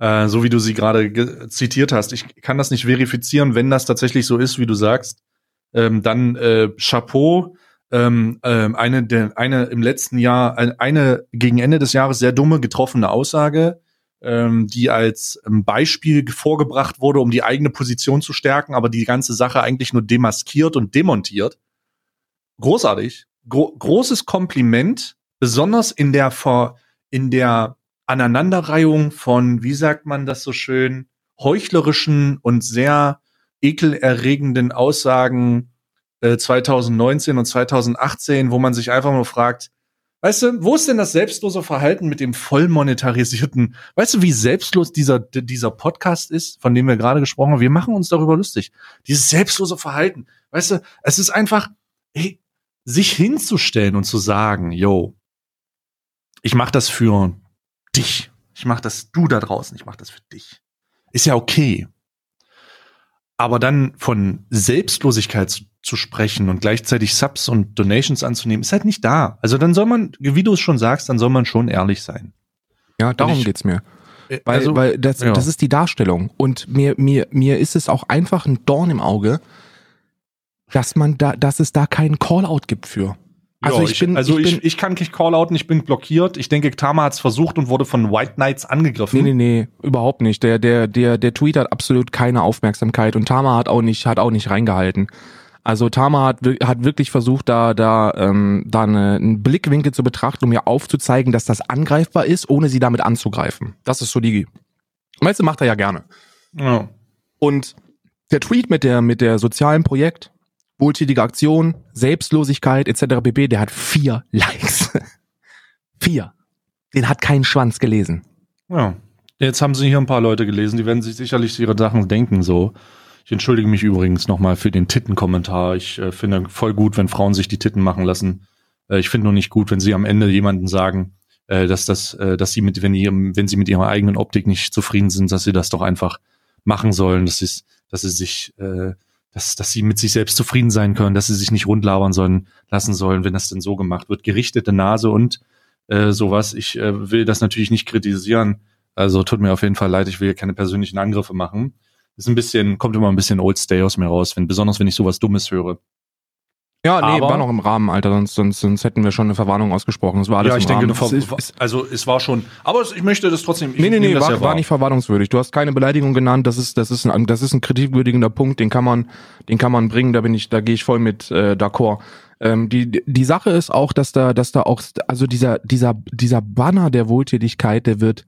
Äh, so wie du sie gerade zitiert hast. Ich kann das nicht verifizieren, wenn das tatsächlich so ist, wie du sagst. Ähm, dann äh, Chapeau. Ähm, ähm, eine, der, eine im letzten Jahr, eine gegen Ende des Jahres sehr dumme getroffene Aussage, ähm, die als ähm, Beispiel vorgebracht wurde, um die eigene Position zu stärken, aber die ganze Sache eigentlich nur demaskiert und demontiert. Großartig. Gro großes Kompliment, besonders in der Ver in der Aneinanderreihung von, wie sagt man das so schön, heuchlerischen und sehr ekelerregenden Aussagen äh, 2019 und 2018, wo man sich einfach nur fragt, weißt du, wo ist denn das selbstlose Verhalten mit dem voll monetarisierten, weißt du, wie selbstlos dieser, dieser Podcast ist, von dem wir gerade gesprochen haben? Wir machen uns darüber lustig. Dieses selbstlose Verhalten, weißt du, es ist einfach, hey, sich hinzustellen und zu sagen, yo, ich mache das für dich. Ich mache das du da draußen, ich mache das für dich. Ist ja okay. Aber dann von Selbstlosigkeit zu, zu, sprechen und gleichzeitig Subs und Donations anzunehmen, ist halt nicht da. Also dann soll man, wie du es schon sagst, dann soll man schon ehrlich sein. Ja, darum ich, geht's mir. Äh, weil, also, weil das, ja. das ist die Darstellung. Und mir, mir, mir ist es auch einfach ein Dorn im Auge, dass man da, dass es da keinen Callout gibt für. Also, ich, ich, bin, also ich, ich, ich kann nicht Callouten, ich bin blockiert. Ich denke, Tama hat es versucht und wurde von White Knights angegriffen. Nee, nee, nee, überhaupt nicht. Der, der, der, der Tweet hat absolut keine Aufmerksamkeit und Tama hat auch nicht, hat auch nicht reingehalten. Also Tama hat, hat wirklich versucht, da, da, ähm, da eine, einen Blickwinkel zu betrachten, um mir aufzuzeigen, dass das angreifbar ist, ohne sie damit anzugreifen. Das ist so die. Weißt du, macht er ja gerne. Ja. Und der Tweet mit der, mit der sozialen Projekt, wohltätige Aktion, Selbstlosigkeit etc. pp. Der hat vier (laughs) Likes. vier. Den hat kein Schwanz gelesen. Ja. Jetzt haben sie hier ein paar Leute gelesen, die werden sich sicherlich ihre Sachen denken so. Ich entschuldige mich übrigens nochmal für den Titten-Kommentar. Ich äh, finde voll gut, wenn Frauen sich die Titten machen lassen. Äh, ich finde nur nicht gut, wenn sie am Ende jemanden sagen, äh, dass das, äh, dass sie mit, wenn, ihrem, wenn sie mit ihrer eigenen Optik nicht zufrieden sind, dass sie das doch einfach machen sollen, dass sie, dass sie sich äh, dass, dass sie mit sich selbst zufrieden sein können, dass sie sich nicht rundlabern sollen, lassen sollen, wenn das denn so gemacht wird. Gerichtete Nase und äh, sowas. Ich äh, will das natürlich nicht kritisieren. Also tut mir auf jeden Fall leid, ich will hier keine persönlichen Angriffe machen. Ist ein bisschen, kommt immer ein bisschen Old Stay aus mir raus, wenn, besonders wenn ich sowas Dummes höre. Ja, nee, aber, war noch im Rahmen, Alter, sonst, sonst, sonst hätten wir schon eine Verwarnung ausgesprochen. Es war alles ja, ich im denke, Rahmen. Es also es war schon, aber ich möchte das trotzdem. Nee, nee, nee, war, ja war nicht verwarnungswürdig. Du hast keine Beleidigung genannt, das ist, das ist ein, das ist ein kritikwürdigender Punkt, den kann man, den kann man bringen, da bin ich, da gehe ich voll mit äh, d'accord. Ähm, die, die Sache ist auch, dass da, dass da auch, also dieser, dieser, dieser Banner der Wohltätigkeit, der wird,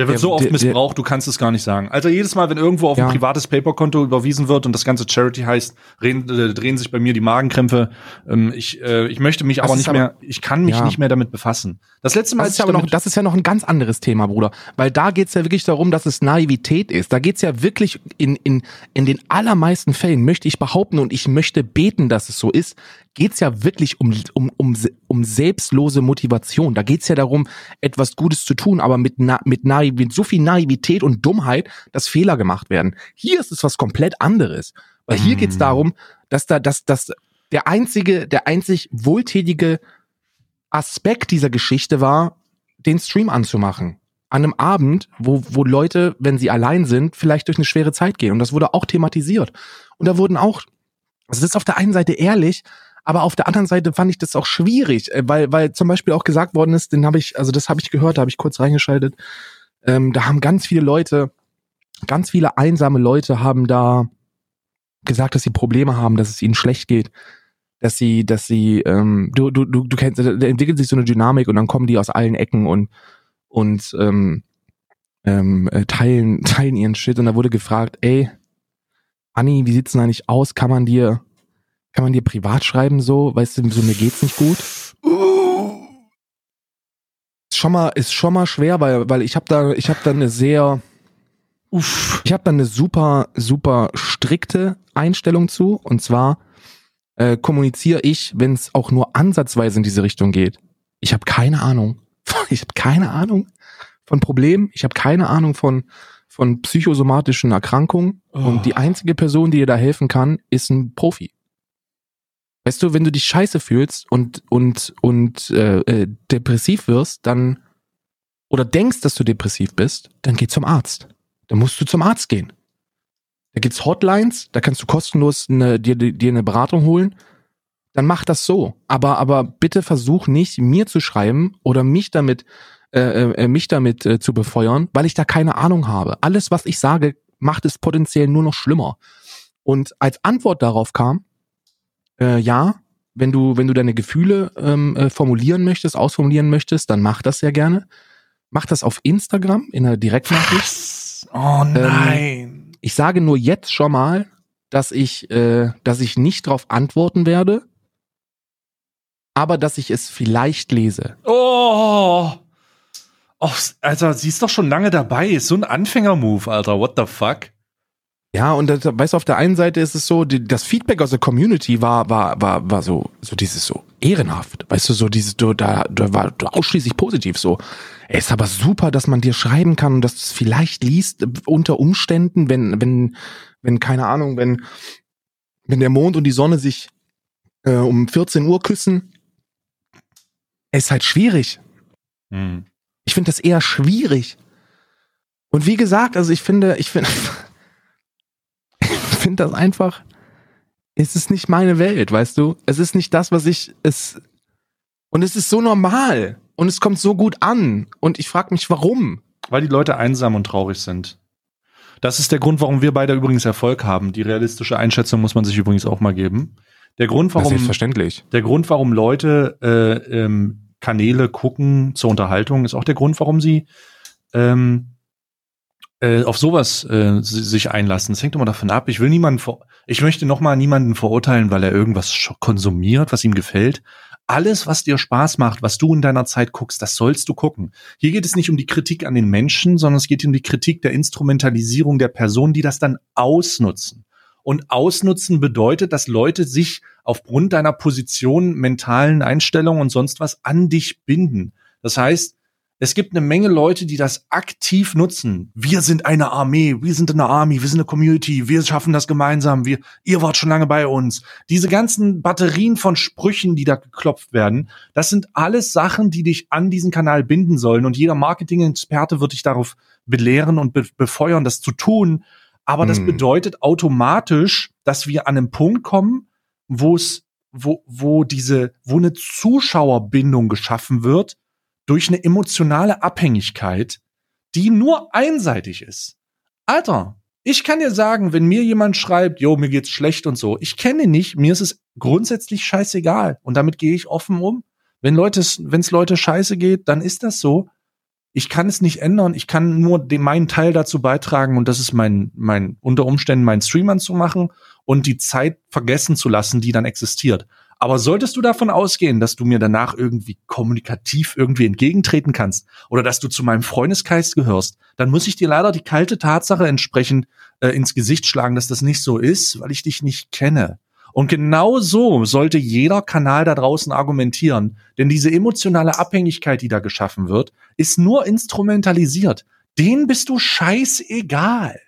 der wird der, so oft der, missbraucht, du kannst es gar nicht sagen. Also jedes Mal, wenn irgendwo auf ja. ein privates Paperkonto überwiesen wird und das ganze Charity heißt, drehen, äh, drehen sich bei mir die Magenkrämpfe. Ähm, ich, äh, ich möchte mich das aber nicht aber, mehr, ich kann mich ja. nicht mehr damit befassen. Das letzte Mal, das ist aber noch, das ist ja noch ein ganz anderes Thema, Bruder, weil da geht's ja wirklich darum, dass es Naivität ist. Da geht's ja wirklich in in in den allermeisten Fällen möchte ich behaupten und ich möchte beten, dass es so ist, geht's ja wirklich um, um, um, um selbstlose Motivation. Da geht's ja darum, etwas Gutes zu tun, aber mit, na, mit, Naiv mit so viel Naivität und Dummheit, dass Fehler gemacht werden. Hier ist es was komplett anderes. Weil hier geht's mm. darum, dass da, dass, dass der einzige, der einzig wohltätige Aspekt dieser Geschichte war, den Stream anzumachen. An einem Abend, wo, wo Leute, wenn sie allein sind, vielleicht durch eine schwere Zeit gehen. Und das wurde auch thematisiert. Und da wurden auch, also das ist auf der einen Seite ehrlich, aber auf der anderen Seite fand ich das auch schwierig, äh, weil, weil zum Beispiel auch gesagt worden ist, den habe ich, also das habe ich gehört, da habe ich kurz reingeschaltet. Ähm, da haben ganz viele Leute, ganz viele einsame Leute haben da gesagt, dass sie Probleme haben, dass es ihnen schlecht geht, dass sie, dass sie, ähm, du, du, du, du kennst, da entwickelt sich so eine Dynamik und dann kommen die aus allen Ecken und und ähm, ähm, äh, teilen (laughs) teilen ihren Shit und da wurde gefragt, ey, Anni, wie sieht's denn eigentlich aus? Kann man dir kann man dir privat schreiben so? Weißt du, so mir geht's nicht gut? Ist schon mal, ist schon mal schwer, weil, weil ich habe da, ich habe da eine sehr, Uff. ich habe da eine super, super strikte Einstellung zu. Und zwar äh, kommuniziere ich, wenn es auch nur ansatzweise in diese Richtung geht. Ich habe keine Ahnung. (laughs) Ich habe keine Ahnung von Problemen. Ich habe keine Ahnung von von psychosomatischen Erkrankungen. Oh. Und die einzige Person, die dir da helfen kann, ist ein Profi. Weißt du, wenn du dich scheiße fühlst und und und äh, äh, depressiv wirst, dann oder denkst, dass du depressiv bist, dann geh zum Arzt. Dann musst du zum Arzt gehen. Da gibt's Hotlines, da kannst du kostenlos eine, dir, dir eine Beratung holen. Dann mach das so. Aber aber bitte versuch nicht mir zu schreiben oder mich damit äh, äh, mich damit äh, zu befeuern, weil ich da keine Ahnung habe. Alles, was ich sage, macht es potenziell nur noch schlimmer. Und als Antwort darauf kam, äh, ja, wenn du, wenn du deine Gefühle ähm, äh, formulieren möchtest, ausformulieren möchtest, dann mach das sehr gerne. Mach das auf Instagram in einer Direktnachricht. Was? Oh nein. Ähm, ich sage nur jetzt schon mal, dass ich, äh, dass ich nicht darauf antworten werde, aber dass ich es vielleicht lese. Oh. Oh, Alter, sie ist doch schon lange dabei. Ist so ein Anfänger-Move, Alter. What the fuck? Ja, und das, weißt du, auf der einen Seite ist es so, die, das Feedback aus der Community war, war, war, war so, so dieses so ehrenhaft. Weißt du, so dieses, du, da, da war ausschließlich positiv so. Es ist aber super, dass man dir schreiben kann und dass du es vielleicht liest unter Umständen, wenn, wenn, wenn, keine Ahnung, wenn, wenn der Mond und die Sonne sich äh, um 14 Uhr küssen. Es ist halt schwierig. Hm. Ich finde das eher schwierig. Und wie gesagt, also ich finde, ich finde, (laughs) finde das einfach, es ist nicht meine Welt, weißt du? Es ist nicht das, was ich, es, und es ist so normal. Und es kommt so gut an. Und ich frage mich, warum? Weil die Leute einsam und traurig sind. Das ist der Grund, warum wir beide übrigens Erfolg haben. Die realistische Einschätzung muss man sich übrigens auch mal geben. Der Grund, warum, selbstverständlich. Der Grund, warum Leute äh, ähm, Kanäle gucken zur Unterhaltung, ist auch der Grund, warum sie ähm, äh, auf sowas äh, sich einlassen. Es hängt immer davon ab. Ich will niemanden vor, ich möchte nochmal niemanden verurteilen, weil er irgendwas konsumiert, was ihm gefällt. Alles, was dir Spaß macht, was du in deiner Zeit guckst, das sollst du gucken. Hier geht es nicht um die Kritik an den Menschen, sondern es geht um die Kritik der Instrumentalisierung der Personen, die das dann ausnutzen. Und ausnutzen bedeutet, dass Leute sich aufgrund deiner Position, mentalen Einstellungen und sonst was an dich binden. Das heißt, es gibt eine Menge Leute, die das aktiv nutzen. Wir sind eine Armee, wir sind eine Army, wir sind eine Community, wir schaffen das gemeinsam, wir, ihr wart schon lange bei uns. Diese ganzen Batterien von Sprüchen, die da geklopft werden, das sind alles Sachen, die dich an diesen Kanal binden sollen und jeder Marketing-Experte wird dich darauf belehren und be befeuern, das zu tun. Aber hm. das bedeutet automatisch, dass wir an einen Punkt kommen, wo es, wo, wo diese, wo eine Zuschauerbindung geschaffen wird, durch eine emotionale Abhängigkeit, die nur einseitig ist. Alter, ich kann dir sagen, wenn mir jemand schreibt, jo, mir geht's schlecht und so, ich kenne ihn nicht, mir ist es grundsätzlich scheißegal und damit gehe ich offen um. Wenn Leute, wenn es Leute scheiße geht, dann ist das so. Ich kann es nicht ändern. Ich kann nur den, meinen Teil dazu beitragen und das ist mein, mein unter Umständen meinen Stream anzumachen und die Zeit vergessen zu lassen, die dann existiert. Aber solltest du davon ausgehen, dass du mir danach irgendwie kommunikativ irgendwie entgegentreten kannst oder dass du zu meinem Freundeskreis gehörst, dann muss ich dir leider die kalte Tatsache entsprechend äh, ins Gesicht schlagen, dass das nicht so ist, weil ich dich nicht kenne. Und genau so sollte jeder Kanal da draußen argumentieren. Denn diese emotionale Abhängigkeit, die da geschaffen wird, ist nur instrumentalisiert. Den bist du scheißegal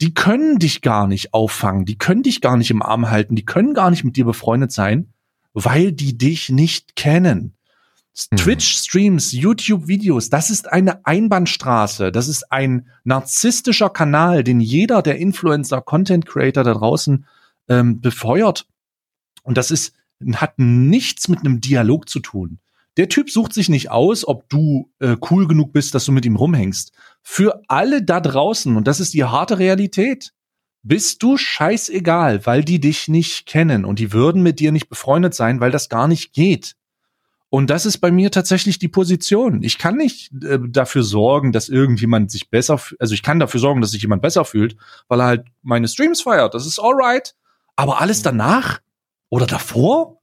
die können dich gar nicht auffangen, die können dich gar nicht im Arm halten, die können gar nicht mit dir befreundet sein, weil die dich nicht kennen. Hm. Twitch-Streams, YouTube-Videos, das ist eine Einbahnstraße, das ist ein narzisstischer Kanal, den jeder der Influencer, Content-Creator da draußen ähm, befeuert. Und das ist, hat nichts mit einem Dialog zu tun. Der Typ sucht sich nicht aus, ob du äh, cool genug bist, dass du mit ihm rumhängst. Für alle da draußen, und das ist die harte Realität, bist du scheißegal, weil die dich nicht kennen und die würden mit dir nicht befreundet sein, weil das gar nicht geht. Und das ist bei mir tatsächlich die Position. Ich kann nicht äh, dafür sorgen, dass irgendjemand sich besser, also ich kann dafür sorgen, dass sich jemand besser fühlt, weil er halt meine Streams feiert. Das ist alright. Aber alles danach oder davor?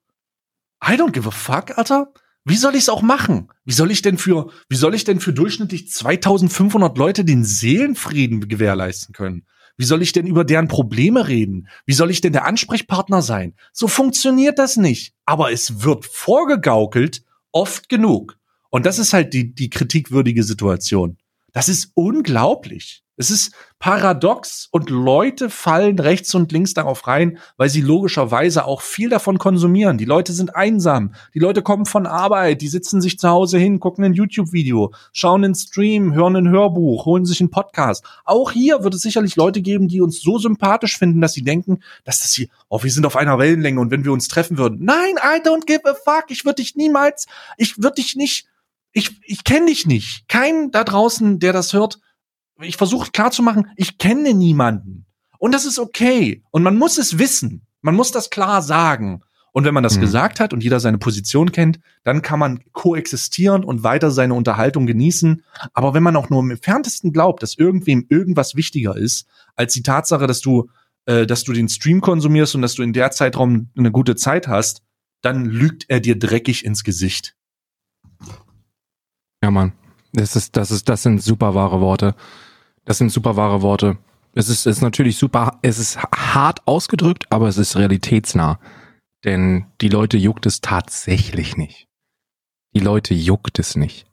I don't give a fuck, Alter. Wie soll ich es auch machen? Wie soll ich denn für, wie soll ich denn für durchschnittlich 2500 Leute den Seelenfrieden gewährleisten können? Wie soll ich denn über deren Probleme reden? Wie soll ich denn der Ansprechpartner sein? So funktioniert das nicht. Aber es wird vorgegaukelt oft genug. Und das ist halt die, die kritikwürdige Situation. Das ist unglaublich. Es ist paradox und Leute fallen rechts und links darauf rein, weil sie logischerweise auch viel davon konsumieren. Die Leute sind einsam. Die Leute kommen von Arbeit. Die sitzen sich zu Hause hin, gucken ein YouTube-Video, schauen einen Stream, hören ein Hörbuch, holen sich einen Podcast. Auch hier wird es sicherlich Leute geben, die uns so sympathisch finden, dass sie denken, dass das hier, oh, wir sind auf einer Wellenlänge und wenn wir uns treffen würden. Nein, I don't give a fuck. Ich würde dich niemals, ich würde dich nicht, ich, ich kenne dich nicht. Kein da draußen, der das hört, ich versuche klar zu machen, ich kenne niemanden. Und das ist okay. Und man muss es wissen. Man muss das klar sagen. Und wenn man das mhm. gesagt hat und jeder seine Position kennt, dann kann man koexistieren und weiter seine Unterhaltung genießen. Aber wenn man auch nur im entferntesten glaubt, dass irgendwem irgendwas wichtiger ist, als die Tatsache, dass du, äh, dass du den Stream konsumierst und dass du in der Zeitraum eine gute Zeit hast, dann lügt er dir dreckig ins Gesicht. Ja, Mann. Das ist, das ist, das sind super wahre Worte. Das sind super wahre Worte. Es ist, es ist natürlich super, es ist hart ausgedrückt, aber es ist realitätsnah. Denn die Leute juckt es tatsächlich nicht. Die Leute juckt es nicht.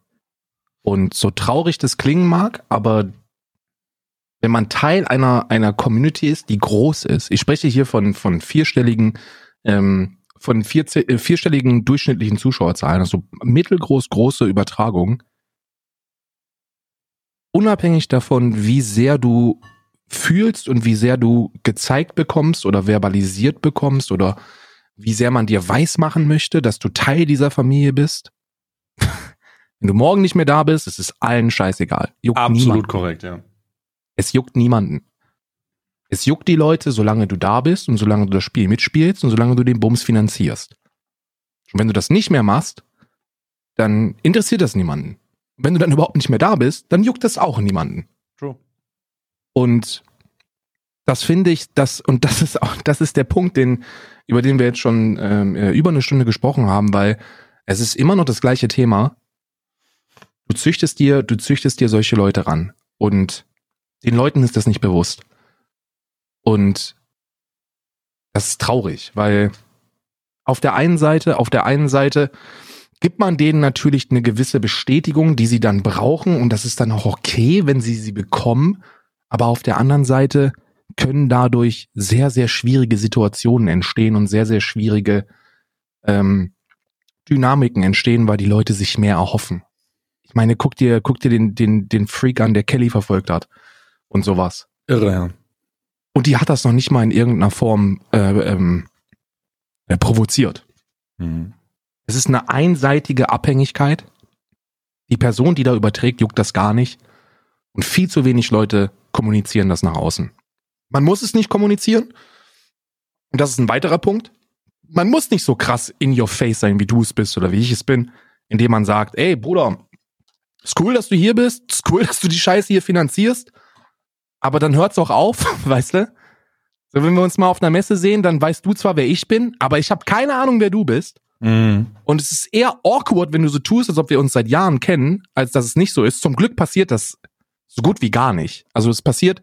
Und so traurig das klingen mag, aber wenn man Teil einer, einer Community ist, die groß ist, ich spreche hier von, von vierstelligen, ähm, von vier, äh, vierstelligen durchschnittlichen Zuschauerzahlen, also mittelgroß große Übertragungen, unabhängig davon, wie sehr du fühlst und wie sehr du gezeigt bekommst oder verbalisiert bekommst oder wie sehr man dir weismachen möchte, dass du Teil dieser Familie bist. (laughs) Wenn du morgen nicht mehr da bist, ist es allen scheißegal. Juckt Absolut niemanden. korrekt, ja. Es juckt niemanden. Es juckt die Leute, solange du da bist und solange du das Spiel mitspielst und solange du den Bums finanzierst. Und wenn du das nicht mehr machst, dann interessiert das niemanden wenn du dann überhaupt nicht mehr da bist, dann juckt das auch niemanden. True. Und das finde ich, das, und das ist auch, das ist der Punkt, den, über den wir jetzt schon ähm, äh, über eine Stunde gesprochen haben, weil es ist immer noch das gleiche Thema. Du züchtest dir, du züchtest dir solche Leute ran. Und den Leuten ist das nicht bewusst. Und das ist traurig, weil auf der einen Seite, auf der einen Seite gibt man denen natürlich eine gewisse Bestätigung, die sie dann brauchen und das ist dann auch okay, wenn sie sie bekommen. Aber auf der anderen Seite können dadurch sehr, sehr schwierige Situationen entstehen und sehr, sehr schwierige ähm, Dynamiken entstehen, weil die Leute sich mehr erhoffen. Ich meine, guck dir, guck dir den, den, den Freak an, der Kelly verfolgt hat und sowas. Irre, ja. Und die hat das noch nicht mal in irgendeiner Form äh, ähm, äh, provoziert. Mhm. Es ist eine einseitige Abhängigkeit. Die Person, die da überträgt, juckt das gar nicht. Und viel zu wenig Leute kommunizieren das nach außen. Man muss es nicht kommunizieren. Und das ist ein weiterer Punkt. Man muss nicht so krass in your face sein, wie du es bist oder wie ich es bin, indem man sagt, ey Bruder, ist cool, dass du hier bist, ist cool, (laughs) dass du die Scheiße hier finanzierst, aber dann hört's auch auf, (laughs) weißt du? So, wenn wir uns mal auf einer Messe sehen, dann weißt du zwar, wer ich bin, aber ich habe keine Ahnung, wer du bist. Mhm. Und es ist eher awkward, wenn du so tust, als ob wir uns seit Jahren kennen, als dass es nicht so ist. Zum Glück passiert das so gut wie gar nicht. Also es passiert,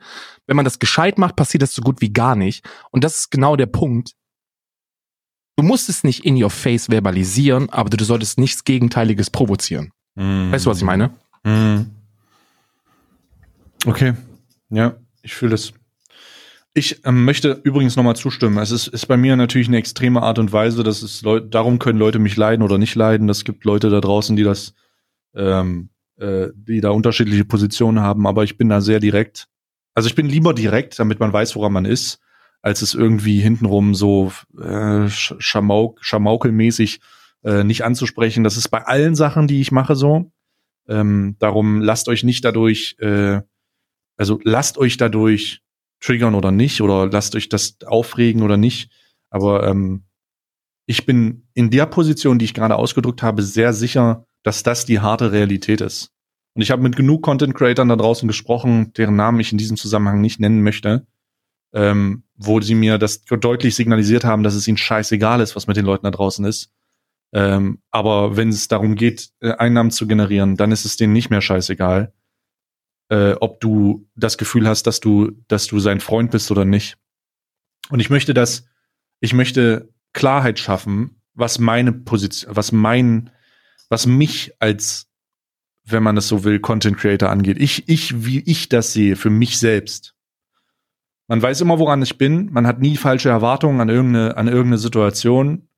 wenn man das gescheit macht, passiert das so gut wie gar nicht. Und das ist genau der Punkt. Du musst es nicht in your face verbalisieren, aber du solltest nichts Gegenteiliges provozieren. Mhm. Weißt du, was ich meine? Mhm. Okay. Ja, ich fühle das. Ich ähm, möchte übrigens nochmal zustimmen. Es ist, ist bei mir natürlich eine extreme Art und Weise, dass es Leute, darum können Leute mich leiden oder nicht leiden. Es gibt Leute da draußen, die das, ähm, äh, die da unterschiedliche Positionen haben, aber ich bin da sehr direkt. Also ich bin lieber direkt, damit man weiß, woran man ist, als es irgendwie hintenrum so äh, schamauk, schamaukelmäßig äh, nicht anzusprechen. Das ist bei allen Sachen, die ich mache, so. Ähm, darum lasst euch nicht dadurch, äh, also lasst euch dadurch triggern oder nicht oder lasst euch das aufregen oder nicht. Aber ähm, ich bin in der Position, die ich gerade ausgedrückt habe, sehr sicher, dass das die harte Realität ist. Und ich habe mit genug Content Creatern da draußen gesprochen, deren Namen ich in diesem Zusammenhang nicht nennen möchte, ähm, wo sie mir das deutlich signalisiert haben, dass es ihnen scheißegal ist, was mit den Leuten da draußen ist. Ähm, aber wenn es darum geht, äh, Einnahmen zu generieren, dann ist es denen nicht mehr scheißegal äh, ob du das Gefühl hast, dass du, dass du sein Freund bist oder nicht. Und ich möchte das, ich möchte Klarheit schaffen, was meine Position, was mein, was mich als wenn man es so will, Content Creator angeht. Ich, ich, wie ich das sehe, für mich selbst. Man weiß immer, woran ich bin. Man hat nie falsche Erwartungen an irgendeine, an irgendeine Situation.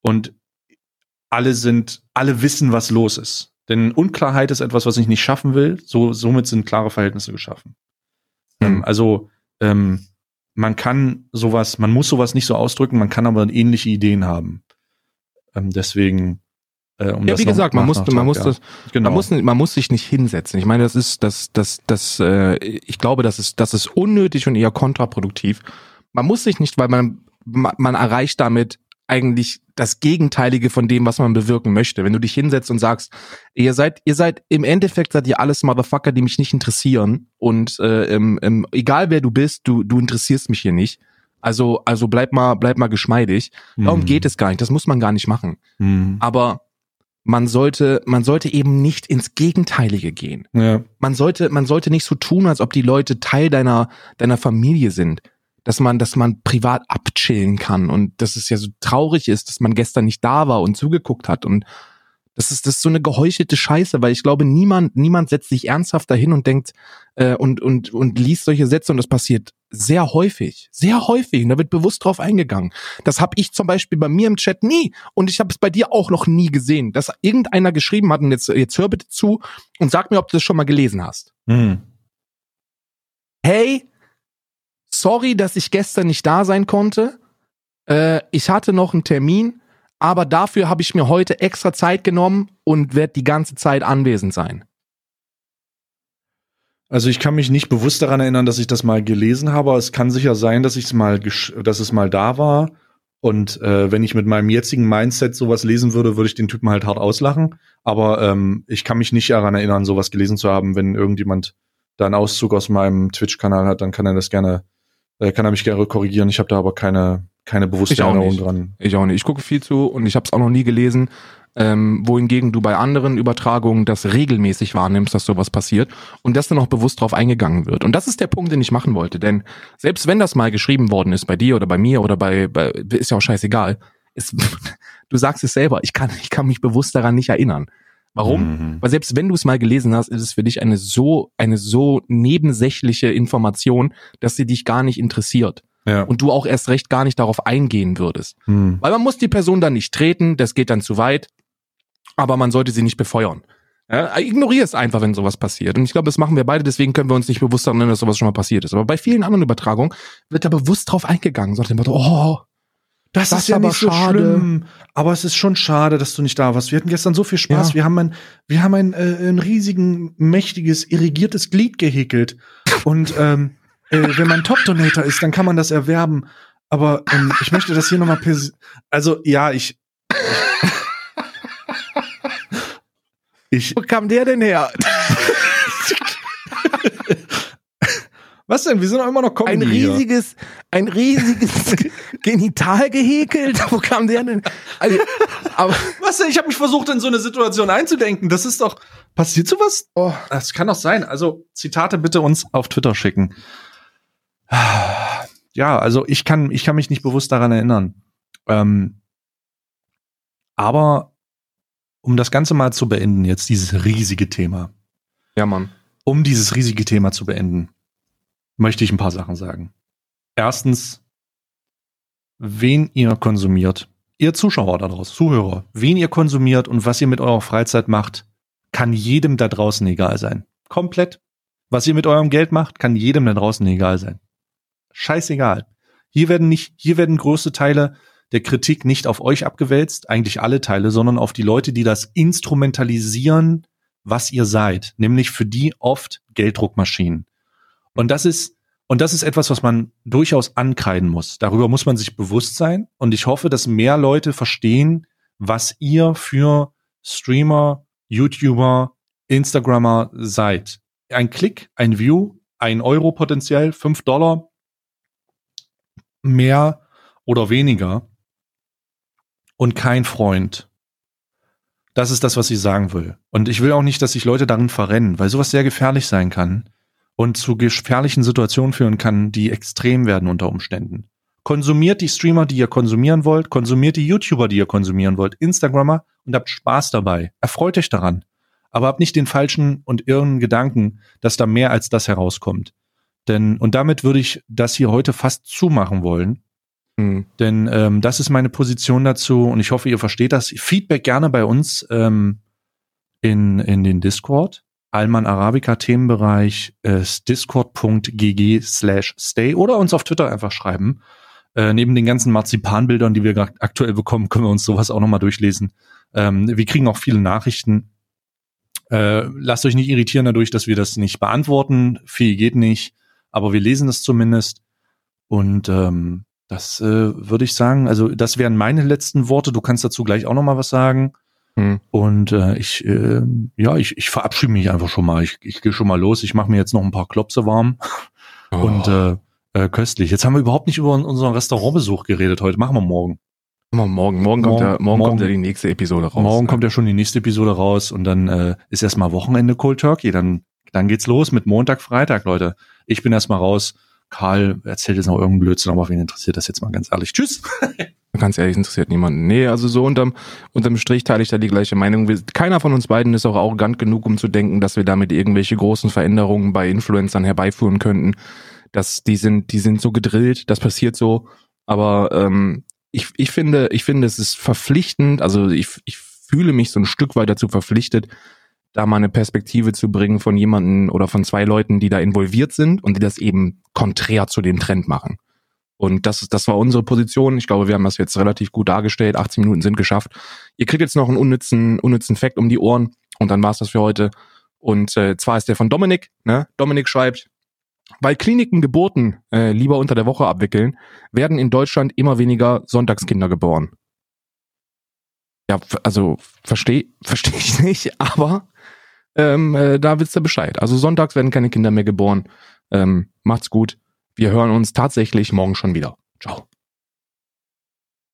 Und alle sind, alle wissen, was los ist. Denn Unklarheit ist etwas, was ich nicht schaffen will. So, somit sind klare Verhältnisse geschaffen. Mhm. Also, ähm, man kann sowas, man muss sowas nicht so ausdrücken, man kann aber ähnliche Ideen haben. Ähm, deswegen, äh, um ja, wie gesagt, man muss, man muss ja. das, genau. man muss, man muss sich nicht hinsetzen. Ich meine, das ist, das, das, das, äh, ich glaube, das ist, das ist unnötig und eher kontraproduktiv. Man muss sich nicht, weil man, man, man erreicht damit eigentlich das Gegenteilige von dem, was man bewirken möchte. Wenn du dich hinsetzt und sagst, ihr seid, ihr seid im Endeffekt seid ihr alles Motherfucker, die mich nicht interessieren und äh, ähm, ähm, egal wer du bist, du du interessierst mich hier nicht. Also also bleib mal bleib mal geschmeidig. Darum mhm. geht es gar nicht. Das muss man gar nicht machen. Mhm. Aber man sollte, man sollte eben nicht ins Gegenteilige gehen. Ja. Man sollte, man sollte nicht so tun, als ob die Leute Teil deiner, deiner Familie sind dass man, dass man privat abchillen kann und dass es ja so traurig ist, dass man gestern nicht da war und zugeguckt hat und das ist, das ist so eine geheuchelte Scheiße, weil ich glaube, niemand, niemand setzt sich ernsthaft dahin und denkt äh, und, und, und liest solche Sätze und das passiert sehr häufig, sehr häufig und da wird bewusst drauf eingegangen. Das habe ich zum Beispiel bei mir im Chat nie und ich habe es bei dir auch noch nie gesehen, dass irgendeiner geschrieben hat und jetzt, jetzt hör bitte zu und sag mir, ob du das schon mal gelesen hast. Mhm. Hey, sorry, dass ich gestern nicht da sein konnte. Äh, ich hatte noch einen Termin, aber dafür habe ich mir heute extra Zeit genommen und werde die ganze Zeit anwesend sein. Also ich kann mich nicht bewusst daran erinnern, dass ich das mal gelesen habe. Es kann sicher sein, dass ich es mal, dass es mal da war. Und äh, wenn ich mit meinem jetzigen Mindset sowas lesen würde, würde ich den Typen halt hart auslachen. Aber ähm, ich kann mich nicht daran erinnern, sowas gelesen zu haben. Wenn irgendjemand da einen Auszug aus meinem Twitch-Kanal hat, dann kann er das gerne äh, kann er mich gerne korrigieren. Ich habe da aber keine, keine bewusste Erinnerung dran. Ich auch nicht. Ich gucke viel zu und ich habe es auch noch nie gelesen. Ähm, wohingegen du bei anderen Übertragungen das regelmäßig wahrnimmst, dass sowas passiert und dass dann auch bewusst drauf eingegangen wird. Und das ist der Punkt, den ich machen wollte. Denn selbst wenn das mal geschrieben worden ist bei dir oder bei mir oder bei, bei ist ja auch scheißegal. Es, (laughs) du sagst es selber, ich kann, ich kann mich bewusst daran nicht erinnern. Warum? Mhm. Weil selbst wenn du es mal gelesen hast, ist es für dich eine so, eine so nebensächliche Information, dass sie dich gar nicht interessiert. Ja. Und du auch erst recht gar nicht darauf eingehen würdest. Mhm. Weil man muss die Person dann nicht treten, das geht dann zu weit, aber man sollte sie nicht befeuern. Ja, ignorier es einfach, wenn sowas passiert. Und ich glaube, das machen wir beide, deswegen können wir uns nicht bewusst daran erinnern, dass sowas schon mal passiert ist. Aber bei vielen anderen Übertragungen wird da bewusst drauf eingegangen. So dem oh, das, das ist ja nicht so schade. schlimm. Aber es ist schon schade, dass du nicht da warst. Wir hatten gestern so viel Spaß. Ja. Wir haben ein, wir haben ein, äh, ein riesigen, mächtiges, irrigiertes Glied gehäkelt. Und ähm, äh, wenn man Top-Donator ist, dann kann man das erwerben. Aber ähm, ich möchte das hier nochmal Also, ja, ich. ich Wo kam der denn her? (laughs) Was denn? Wir sind doch immer noch Comedy Ein riesiges, hier. ein riesiges (laughs) Genital gehäkelt. (laughs) Wo kam der denn? Also, aber Was denn? Ich habe mich versucht, in so eine Situation einzudenken. Das ist doch. Passiert sowas? Oh. Das kann doch sein. Also, Zitate bitte uns auf Twitter schicken. Ja, also ich kann, ich kann mich nicht bewusst daran erinnern. Ähm, aber um das Ganze mal zu beenden, jetzt dieses riesige Thema. Ja, Mann. Um dieses riesige Thema zu beenden möchte ich ein paar Sachen sagen. Erstens, wen ihr konsumiert. Ihr Zuschauer daraus, Zuhörer, wen ihr konsumiert und was ihr mit eurer Freizeit macht, kann jedem da draußen egal sein. Komplett. Was ihr mit eurem Geld macht, kann jedem da draußen egal sein. Scheißegal. Hier werden nicht, hier werden größte Teile der Kritik nicht auf euch abgewälzt, eigentlich alle Teile, sondern auf die Leute, die das instrumentalisieren, was ihr seid, nämlich für die oft Gelddruckmaschinen. Und das ist, und das ist etwas, was man durchaus ankreiden muss. Darüber muss man sich bewusst sein. Und ich hoffe, dass mehr Leute verstehen, was ihr für Streamer, YouTuber, Instagrammer seid. Ein Klick, ein View, ein Euro potenziell, fünf Dollar, mehr oder weniger und kein Freund. Das ist das, was ich sagen will. Und ich will auch nicht, dass sich Leute darin verrennen, weil sowas sehr gefährlich sein kann und zu gefährlichen Situationen führen kann, die extrem werden unter Umständen. Konsumiert die Streamer, die ihr konsumieren wollt, konsumiert die YouTuber, die ihr konsumieren wollt, Instagrammer und habt Spaß dabei. Erfreut euch daran. aber hab nicht den falschen und irren Gedanken, dass da mehr als das herauskommt. Denn, und damit würde ich das hier heute fast zumachen wollen. Hm. Denn ähm, das ist meine Position dazu und ich hoffe, ihr versteht das. Feedback gerne bei uns ähm, in, in den Discord. Alman Arabica Themenbereich ist discord.gg slash stay oder uns auf Twitter einfach schreiben. Äh, neben den ganzen Marzipanbildern, die wir aktuell bekommen, können wir uns sowas auch nochmal durchlesen. Ähm, wir kriegen auch viele Nachrichten. Äh, lasst euch nicht irritieren dadurch, dass wir das nicht beantworten. Viel geht nicht, aber wir lesen es zumindest. Und ähm, das äh, würde ich sagen, also das wären meine letzten Worte. Du kannst dazu gleich auch nochmal was sagen. Hm. Und äh, ich, äh, ja, ich, ich verabschiede mich einfach schon mal. Ich, ich gehe schon mal los. Ich mache mir jetzt noch ein paar Klopse warm. Oh. Und äh, äh, köstlich. Jetzt haben wir überhaupt nicht über unseren Restaurantbesuch geredet heute. Machen wir morgen. Morgen, morgen, morgen, kommt, ja, morgen, morgen kommt ja die nächste Episode raus. Morgen kommt ja schon die nächste Episode raus und dann äh, ist erstmal Wochenende Cold Turkey. Dann, dann geht's los mit Montag, Freitag, Leute. Ich bin erstmal raus. Karl erzählt jetzt noch irgendeinen Blödsinn, aber wen interessiert das jetzt mal ganz ehrlich? Tschüss. (laughs) Ganz ehrlich, interessiert niemanden. Nee, also so unterm, unterm Strich teile ich da die gleiche Meinung. Keiner von uns beiden ist auch arrogant genug, um zu denken, dass wir damit irgendwelche großen Veränderungen bei Influencern herbeiführen könnten. Das, die sind, die sind so gedrillt, das passiert so. Aber ähm, ich, ich finde, ich finde, es ist verpflichtend, also ich, ich fühle mich so ein Stück weit dazu verpflichtet, da mal eine Perspektive zu bringen von jemanden oder von zwei Leuten, die da involviert sind und die das eben konträr zu dem Trend machen. Und das, das war unsere Position. Ich glaube, wir haben das jetzt relativ gut dargestellt. 18 Minuten sind geschafft. Ihr kriegt jetzt noch einen unnützen, unnützen Fact um die Ohren und dann war's das für heute. Und äh, zwar ist der von Dominik. Ne? Dominik schreibt, weil Kliniken Geburten äh, lieber unter der Woche abwickeln, werden in Deutschland immer weniger Sonntagskinder geboren. Ja, also verstehe (laughs) versteh ich nicht, aber ähm, äh, da wisst ihr Bescheid. Also sonntags werden keine Kinder mehr geboren. Ähm, macht's gut. Wir hören uns tatsächlich morgen schon wieder. Ciao.